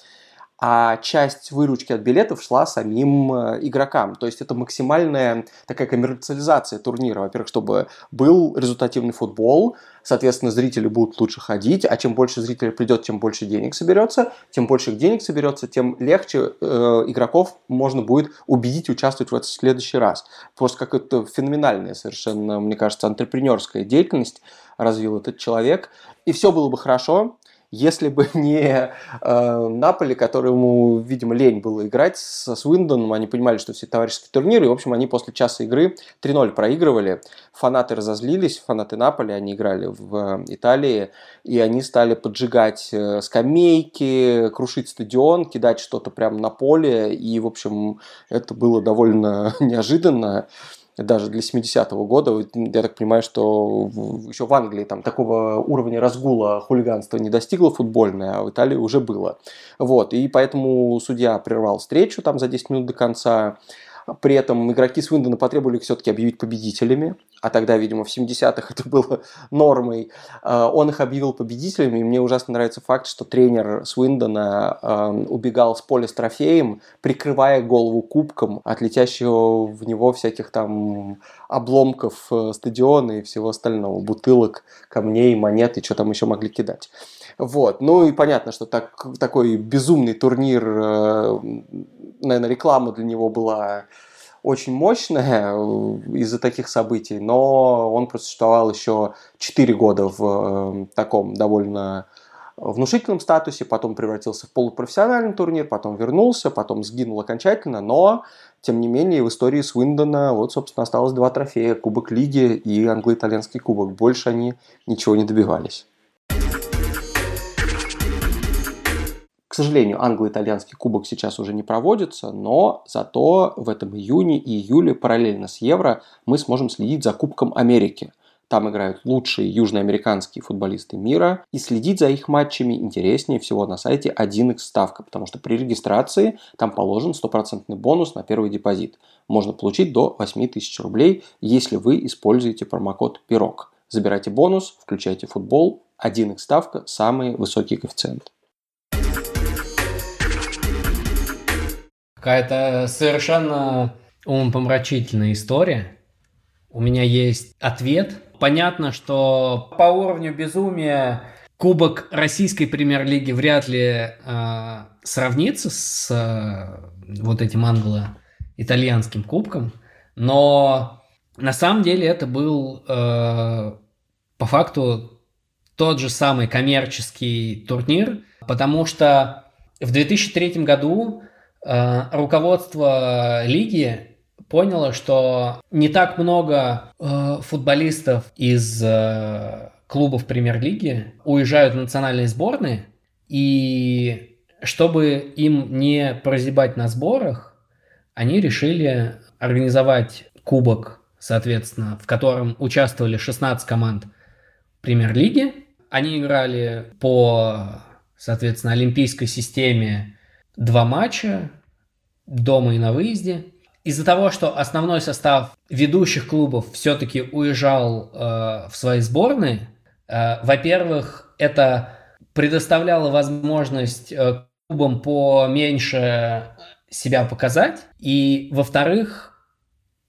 а часть выручки от билетов шла самим э, игрокам. То есть это максимальная такая коммерциализация турнира. Во-первых, чтобы был результативный футбол, соответственно, зрители будут лучше ходить, а чем больше зрителей придет, тем больше денег соберется, тем больше денег соберется, тем легче э, игроков можно будет убедить участвовать в этом следующий раз. Просто какая-то феноменальная совершенно, мне кажется, антрепренерская деятельность развил этот человек. И все было бы хорошо, если бы не э, Наполи, которому, видимо, лень было играть со Свиндоном, они понимали, что все товарищеские турниры, и, в общем, они после часа игры 3-0 проигрывали, фанаты разозлились, фанаты Наполи, они играли в э, Италии, и они стали поджигать э, скамейки, крушить стадион, кидать что-то прямо на поле, и, в общем, это было довольно неожиданно даже для 70-го года. Я так понимаю, что еще в Англии там такого уровня разгула хулиганства не достигло футбольное, а в Италии уже было. Вот, и поэтому судья прервал встречу там за 10 минут до конца. При этом игроки Свиндона потребовали все-таки объявить победителями, а тогда, видимо, в 70-х это было нормой. А, он их объявил победителями, и мне ужасно нравится факт, что тренер Свиндона убегал с поля с трофеем, прикрывая голову кубком от летящего в него всяких там обломков э, стадиона и всего остального, бутылок, камней, монет и что там еще могли кидать. Вот. Ну и понятно, что так, такой безумный турнир, э, наверное, реклама для него была очень мощная э, из-за таких событий, но он просуществовал еще 4 года в э, таком довольно внушительном статусе, потом превратился в полупрофессиональный турнир, потом вернулся, потом сгинул окончательно, но, тем не менее, в истории Свиндона вот, собственно, осталось два трофея, Кубок Лиги и англо-итальянский кубок. Больше они ничего не добивались. К сожалению, англо-итальянский кубок сейчас уже не проводится, но зато в этом июне и июле параллельно с Евро мы сможем следить за Кубком Америки. Там играют лучшие южноамериканские футболисты мира, и следить за их матчами интереснее всего на сайте 1x ставка, потому что при регистрации там положен стопроцентный бонус на первый депозит. Можно получить до 8000 рублей, если вы используете промокод «Пирог». Забирайте бонус, включайте футбол, 1x ставка – самый высокий коэффициент. Какая-то совершенно умопомрачительная история. У меня есть ответ. Понятно, что по уровню безумия Кубок российской премьер-лиги вряд ли э, сравнится с э, вот этим англо-итальянским кубком, но на самом деле это был э, по факту тот же самый коммерческий турнир, потому что в 2003 году руководство лиги поняло, что не так много э, футболистов из э, клубов премьер-лиги уезжают в национальные сборные, и чтобы им не прозябать на сборах, они решили организовать кубок, соответственно, в котором участвовали 16 команд премьер-лиги. Они играли по, соответственно, олимпийской системе два матча, дома и на выезде. Из-за того, что основной состав ведущих клубов все-таки уезжал э, в свои сборные, э, во-первых, это предоставляло возможность э, клубам поменьше себя показать, и во-вторых,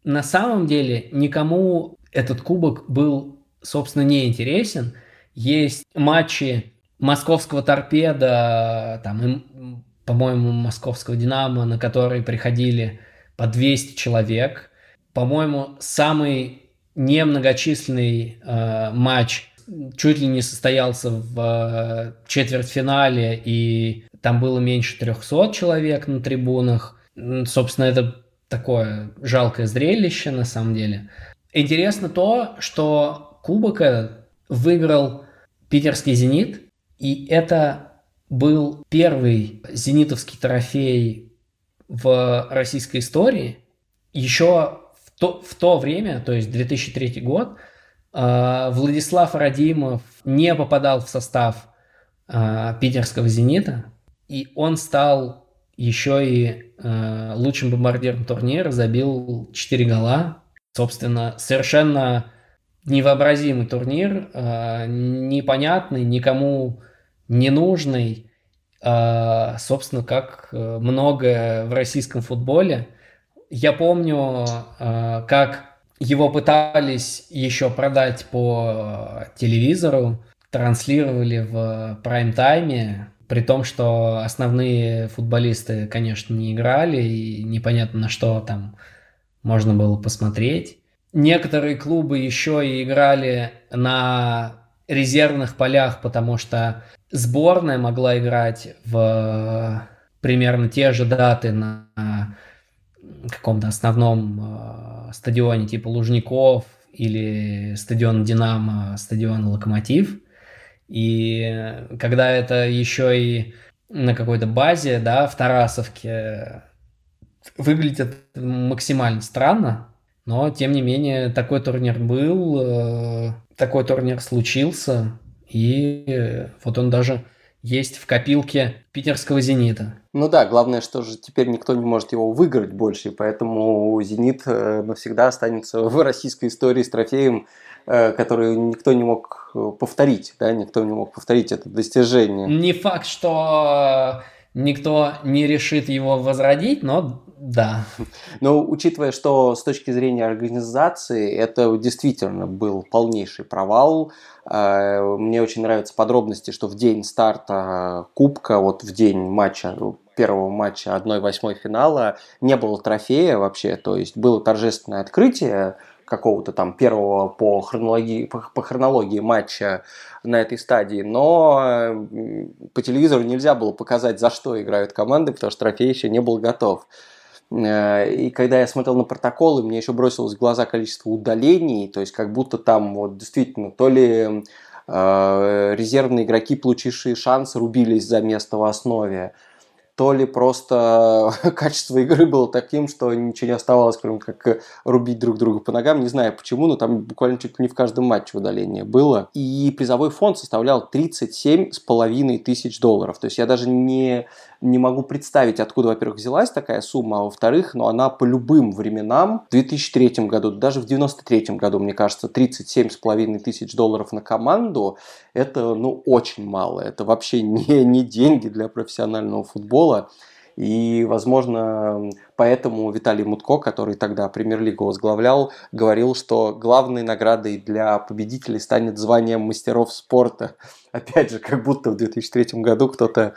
на самом деле никому этот кубок был, собственно, не интересен. Есть матчи московского торпеда, там, по-моему, московского Динамо, на которые приходили по 200 человек. По-моему, самый немногочисленный э, матч чуть ли не состоялся в э, четвертьфинале, и там было меньше 300 человек на трибунах. Собственно, это такое жалкое зрелище на самом деле. Интересно то, что кубок выиграл питерский «Зенит», и это был первый зенитовский трофей в российской истории. Еще в то, в то время, то есть 2003 год, э, Владислав Радимов не попадал в состав э, питерского «Зенита», и он стал еще и э, лучшим бомбардиром турнира, забил 4 гола. Собственно, совершенно невообразимый турнир, непонятный, никому ненужный, э, собственно, как э, многое в российском футболе. Я помню, э, как его пытались еще продать по телевизору, транслировали в прайм-тайме, при том, что основные футболисты, конечно, не играли, и непонятно на что там можно было посмотреть. Некоторые клубы еще и играли на резервных полях, потому что сборная могла играть в примерно те же даты на каком-то основном э, стадионе типа Лужников или стадион Динамо, стадион Локомотив. И когда это еще и на какой-то базе, да, в Тарасовке, выглядит максимально странно, но тем не менее такой турнир был, э, такой турнир случился, и вот он даже есть в копилке питерского «Зенита». Ну да, главное, что же теперь никто не может его выиграть больше, поэтому «Зенит» э, навсегда останется в российской истории с трофеем, э, который никто не мог э, повторить, да, никто не мог повторить это достижение. Не факт, что никто не решит его возродить, но да. Но учитывая, что с точки зрения организации это действительно был полнейший провал, э, мне очень нравятся подробности, что в день старта Кубка, вот в день матча первого матча 1-8 финала не было трофея вообще, то есть было торжественное открытие какого-то там первого по хронологии, по, по хронологии матча на этой стадии, но по телевизору нельзя было показать, за что играют команды, потому что трофей еще не был готов. Э, и когда я смотрел на протоколы, мне еще бросилось в глаза количество удалений, то есть как будто там вот действительно то ли э, резервные игроки, получившие шанс, рубились за место в основе, то ли просто качество игры было таким, что ничего не оставалось, кроме как рубить друг друга по ногам. Не знаю почему, но там буквально чуть ли не в каждом матче удаление было. И призовой фонд составлял 37 с половиной тысяч долларов. То есть я даже не не могу представить, откуда, во-первых, взялась такая сумма, а во-вторых, но она по любым временам, в 2003 году, даже в 93 году, мне кажется, 37,5 тысяч долларов на команду, это, ну, очень мало. Это вообще не, не деньги для профессионального футбола. И, возможно, поэтому Виталий Мутко, который тогда премьер-лигу возглавлял, говорил, что главной наградой для победителей станет звание мастеров спорта. Опять же, как будто в 2003 году кто-то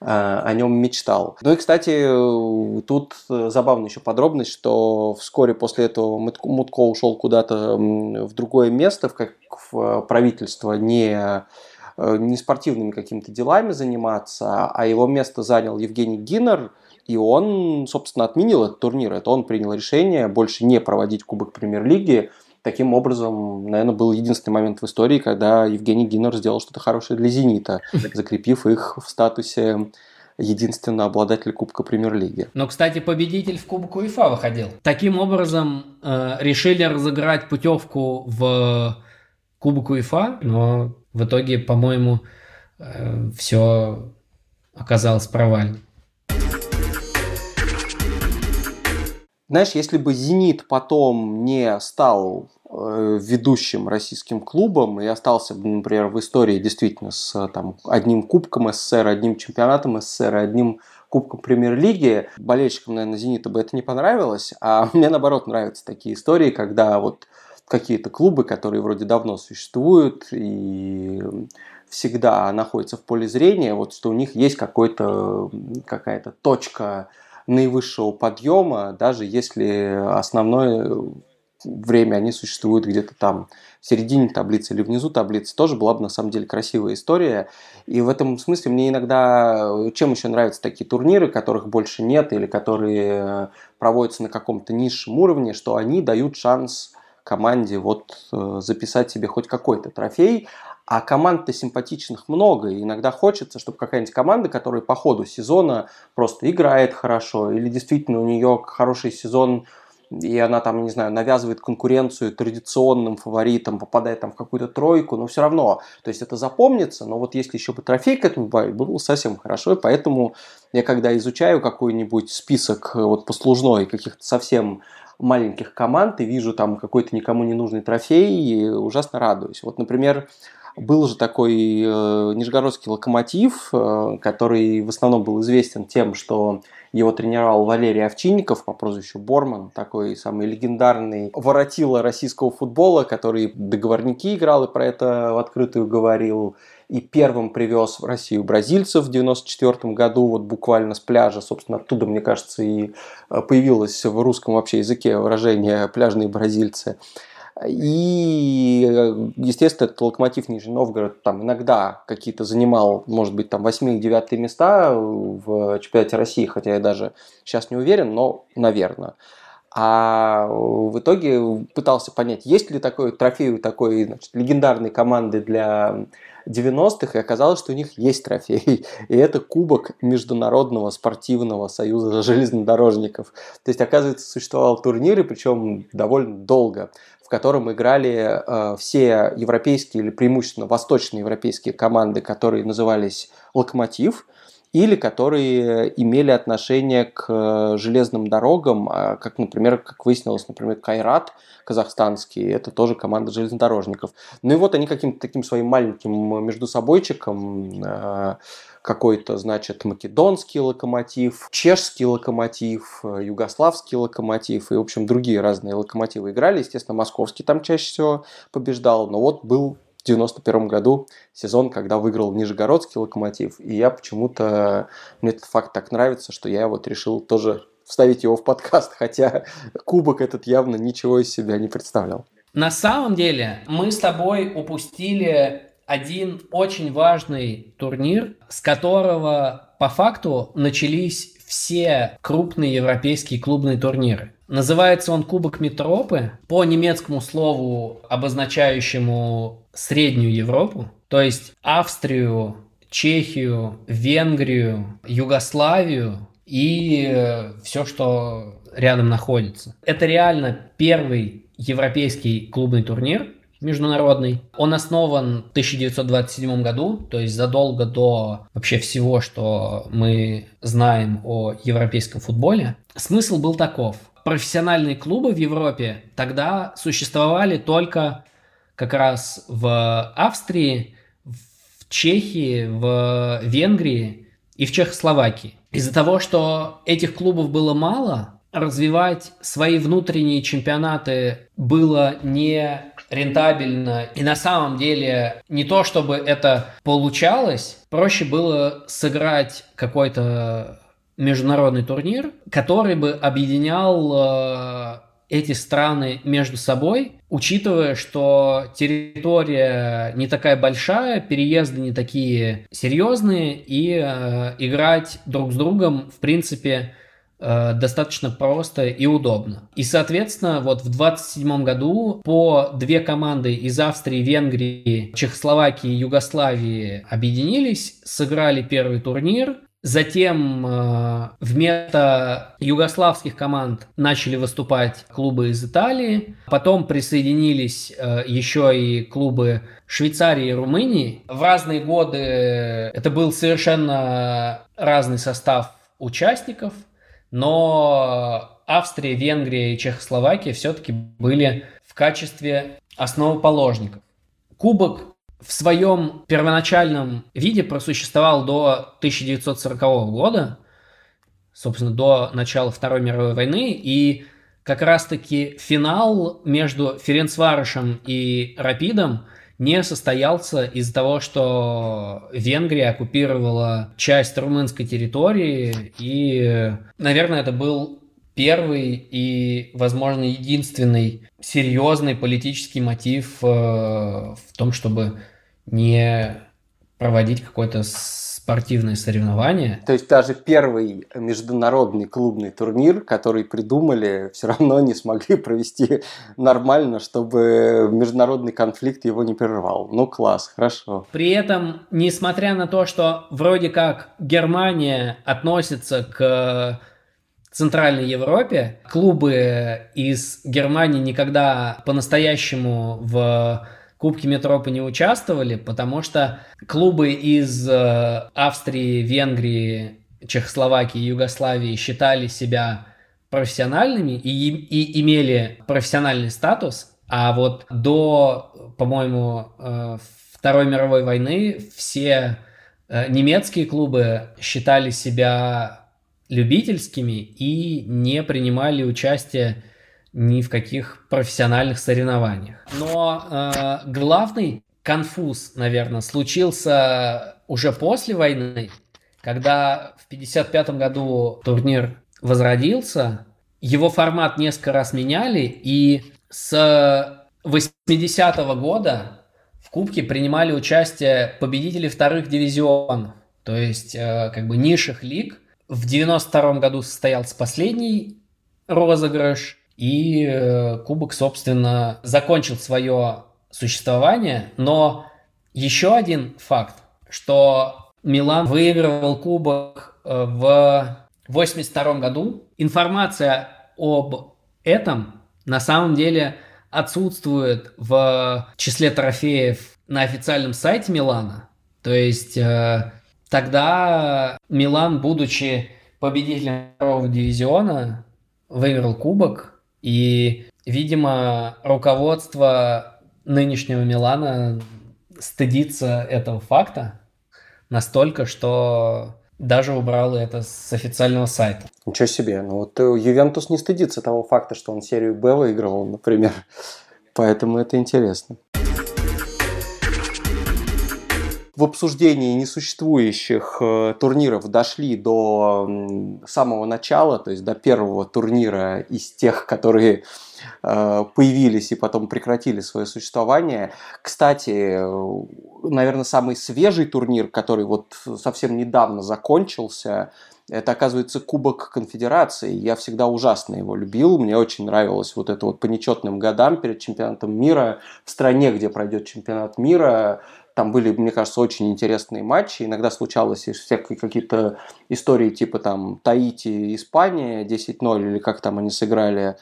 о нем мечтал. Ну и, кстати, тут забавная еще подробность, что вскоре после этого Мутко ушел куда-то в другое место, в, как, в правительство, не, э, не спортивными какими-то делами заниматься, а его место занял Евгений Гиннер, и он, собственно, отменил этот турнир. Это он принял решение больше не проводить Кубок Премьер-лиги, Таким образом, наверное, был единственный момент в истории, когда Евгений Гиннер сделал что-то хорошее для «Зенита», закрепив их в статусе единственного обладателя Кубка Премьер-лиги. Но, кстати, победитель в Кубок УЕФА выходил. Таким образом, э, решили разыграть путевку в Кубок УЕФА, но в итоге, по-моему, э, все оказалось провальным. Знаешь, если бы «Зенит» потом не стал э, ведущим российским клубом и остался бы, например, в истории действительно с там, одним кубком СССР, одним чемпионатом СССР, одним кубком премьер-лиги, болельщикам, наверное, «Зенита» бы это не понравилось, а мне, наоборот, нравятся такие истории, когда вот какие-то клубы, которые вроде давно существуют и всегда находятся в поле зрения, вот что у них есть какой-то, какая-то точка наивысшего подъема, даже если основное время они существуют где-то там в середине таблицы или внизу таблицы, тоже была бы на самом деле красивая история. И в этом смысле мне иногда, чем еще нравятся такие турниры, которых больше нет или которые проводятся на каком-то низшем уровне, что они дают шанс команде вот э, записать себе хоть какой-то трофей, а команд-то симпатичных много, и иногда хочется, чтобы какая-нибудь команда, которая по ходу сезона просто играет хорошо, или действительно у нее хороший сезон, и она там, не знаю, навязывает конкуренцию традиционным фаворитам, попадает там в какую-то тройку, но все равно, то есть это запомнится, но вот если еще бы трофей к этому добавить, было совсем хорошо, и поэтому я когда изучаю какой-нибудь список э, вот послужной каких-то совсем маленьких команд и вижу там какой-то никому не нужный трофей, и ужасно радуюсь. Вот, например, был же такой э, нижегородский локомотив, э, который в основном был известен тем, что его тренировал Валерий Овчинников по прозвищу Борман, такой самый легендарный воротила российского футбола, который договорники играл и про это в открытую говорил. И первым привез в Россию бразильцев в 94 году, вот буквально с пляжа, собственно, оттуда, мне кажется, и э, появилось в русском вообще языке выражение «пляжные бразильцы». И, естественно, этот локомотив Нижний Новгород там иногда какие-то занимал, может быть, там 8-9 места в чемпионате России, хотя я даже сейчас не уверен, но, наверное. А в итоге пытался понять, есть ли такой трофей у такой значит, легендарной команды для 90-х, и оказалось, что у них есть трофей. И это кубок Международного спортивного союза железнодорожников. То есть, оказывается, существовал турнир, и причем довольно долго котором играли э, все европейские или преимущественно восточноевропейские команды, которые назывались «Локомотив», или которые имели отношение к э, железным дорогам, а, как, например, как выяснилось, например, Кайрат казахстанский, это тоже команда железнодорожников. Ну и вот они каким-то таким своим маленьким между собойчиком э, какой-то, значит, македонский локомотив, чешский локомотив, э, югославский локомотив и, в общем, другие разные локомотивы играли. Естественно, московский там чаще всего побеждал, но вот был в 91 году сезон, когда выиграл Нижегородский локомотив, и я почему-то, мне этот факт так нравится, что я вот решил тоже вставить его в подкаст, хотя кубок этот явно ничего из себя не представлял. На самом деле мы с тобой упустили один очень важный турнир, с которого по факту начались все крупные европейские клубные турниры. Называется он Кубок Метропы по немецкому слову, обозначающему среднюю Европу, то есть Австрию, Чехию, Венгрию, Югославию и э, все, что рядом находится. Это реально первый европейский клубный турнир, международный. Он основан в 1927 году, то есть задолго до вообще всего, что мы знаем о европейском футболе. Смысл был таков. Профессиональные клубы в Европе тогда существовали только как раз в Австрии, в Чехии, в Венгрии и в Чехословакии. Из-за того, что этих клубов было мало, развивать свои внутренние чемпионаты было не рентабельно. И на самом деле не то, чтобы это получалось, проще было сыграть какой-то международный турнир, который бы объединял э, эти страны между собой, учитывая, что территория не такая большая, переезды не такие серьезные, и э, играть друг с другом, в принципе, достаточно просто и удобно. И, соответственно, вот в 27 году по две команды из Австрии, Венгрии, Чехословакии Югославии объединились, сыграли первый турнир, Затем э, вместо югославских команд начали выступать клубы из Италии. Потом присоединились э, еще и клубы Швейцарии и Румынии. В разные годы это был совершенно разный состав участников, но Австрия, Венгрия и Чехословакия все-таки были в качестве основоположников. Кубок в своем первоначальном виде просуществовал до 1940 года, собственно, до начала Второй мировой войны, и как раз-таки финал между Ференцварышем и Рапидом не состоялся из-за того, что Венгрия оккупировала часть румынской территории, и, наверное, это был первый и, возможно, единственный серьезный политический мотив э, в том, чтобы не проводить какое-то спортивное соревнование. То есть даже первый международный клубный турнир, который придумали, все равно не смогли провести нормально, чтобы международный конфликт его не прервал. Ну класс, хорошо. При этом, несмотря на то, что вроде как Германия относится к Центральной Европе, клубы из Германии никогда по-настоящему в Кубке Метропы не участвовали, потому что клубы из э, Австрии, Венгрии, Чехословакии, Югославии считали себя профессиональными и, и имели профессиональный статус, а вот до, по-моему, э, Второй мировой войны все э, немецкие клубы считали себя любительскими и не принимали участие ни в каких профессиональных соревнованиях. Но э, главный конфуз, наверное, случился уже после войны, когда в 1955 году турнир возродился, его формат несколько раз меняли, и с 80 -го года в Кубке принимали участие победители вторых дивизионов, то есть э, как бы низших лиг. В 92 году состоялся последний розыгрыш, и э, кубок, собственно, закончил свое существование. Но еще один факт, что Милан выигрывал кубок э, в 82 году. Информация об этом на самом деле отсутствует в числе трофеев на официальном сайте Милана. То есть э, тогда Милан, будучи победителем второго дивизиона, выиграл кубок, и, видимо, руководство нынешнего Милана стыдится этого факта настолько, что даже убрал это с официального сайта. Ничего себе. Ну вот э, Ювентус не стыдится того факта, что он серию Б выигрывал, например. Поэтому это интересно в обсуждении несуществующих э, турниров дошли до самого начала, то есть до первого турнира из тех, которые э, появились и потом прекратили свое существование. Кстати, наверное, самый свежий турнир, который вот совсем недавно закончился, это, оказывается, Кубок Конфедерации. Я всегда ужасно его любил. Мне очень нравилось вот это вот по нечетным годам перед чемпионатом мира в стране, где пройдет чемпионат мира, там были, мне кажется, очень интересные матчи. Иногда случалось всякие какие-то истории типа там Таити, Испания 10-0 или как там они сыграли.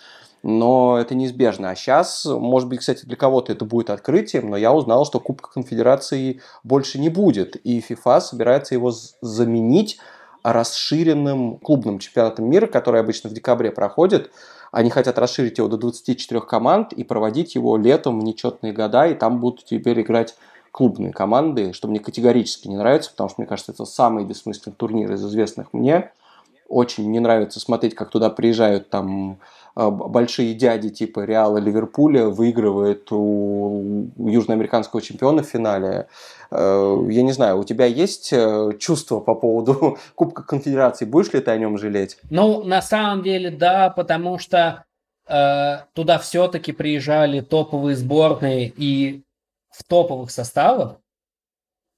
Но это неизбежно. А сейчас, может быть, кстати, для кого-то это будет открытием, но я узнал, что Кубка Конфедерации больше не будет. И FIFA собирается его заменить расширенным клубным чемпионатом мира, который обычно в декабре проходит. Они хотят расширить его до 24 команд и проводить его летом в нечетные года, и там будут теперь играть клубные команды, что мне категорически не нравится, потому что, мне кажется, это самый бессмысленный турнир из известных мне. Очень не нравится смотреть, как туда приезжают там а, большие дяди типа Реала Ливерпуля, выигрывают у южноамериканского чемпиона в финале. Э, я не знаю, у тебя есть э, чувство по поводу Кубка Конфедерации? Будешь ли ты о нем жалеть? Ну, на самом деле, да, потому что э, туда все-таки приезжали топовые сборные, и в топовых составах.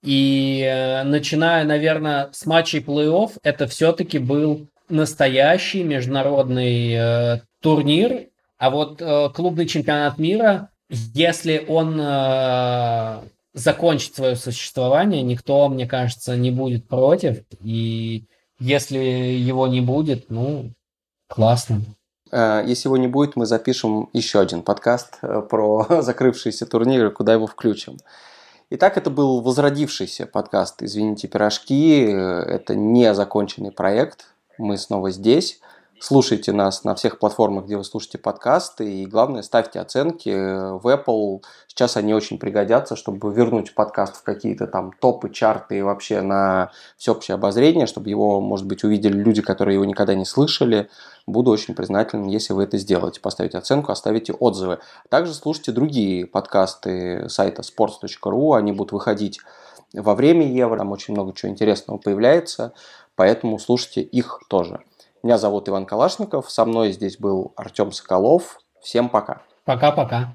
И э, начиная, наверное, с матчей плей-офф, это все-таки был настоящий международный э, турнир. А вот э, клубный чемпионат мира, если он э, закончить свое существование, никто, мне кажется, не будет против. И если его не будет, ну, классно. Э, если его не будет, мы запишем еще один подкаст э, про закрывшиеся турниры, куда его включим. Итак, это был возродившийся подкаст «Извините, пирожки». Это не законченный проект. Мы снова здесь. Слушайте нас на всех платформах, где вы слушаете подкасты. И главное, ставьте оценки в Apple. Сейчас они очень пригодятся, чтобы вернуть подкаст в какие-то там топы, чарты и вообще на всеобщее обозрение, чтобы его, может быть, увидели люди, которые его никогда не слышали. Буду очень признателен, если вы это сделаете. Поставите оценку, оставите отзывы. Также слушайте другие подкасты сайта sports.ru. Они будут выходить во время Евро. Там очень много чего интересного появляется. Поэтому слушайте их тоже. Меня зовут Иван Калашников, со мной здесь был Артем Соколов. Всем пока. Пока-пока.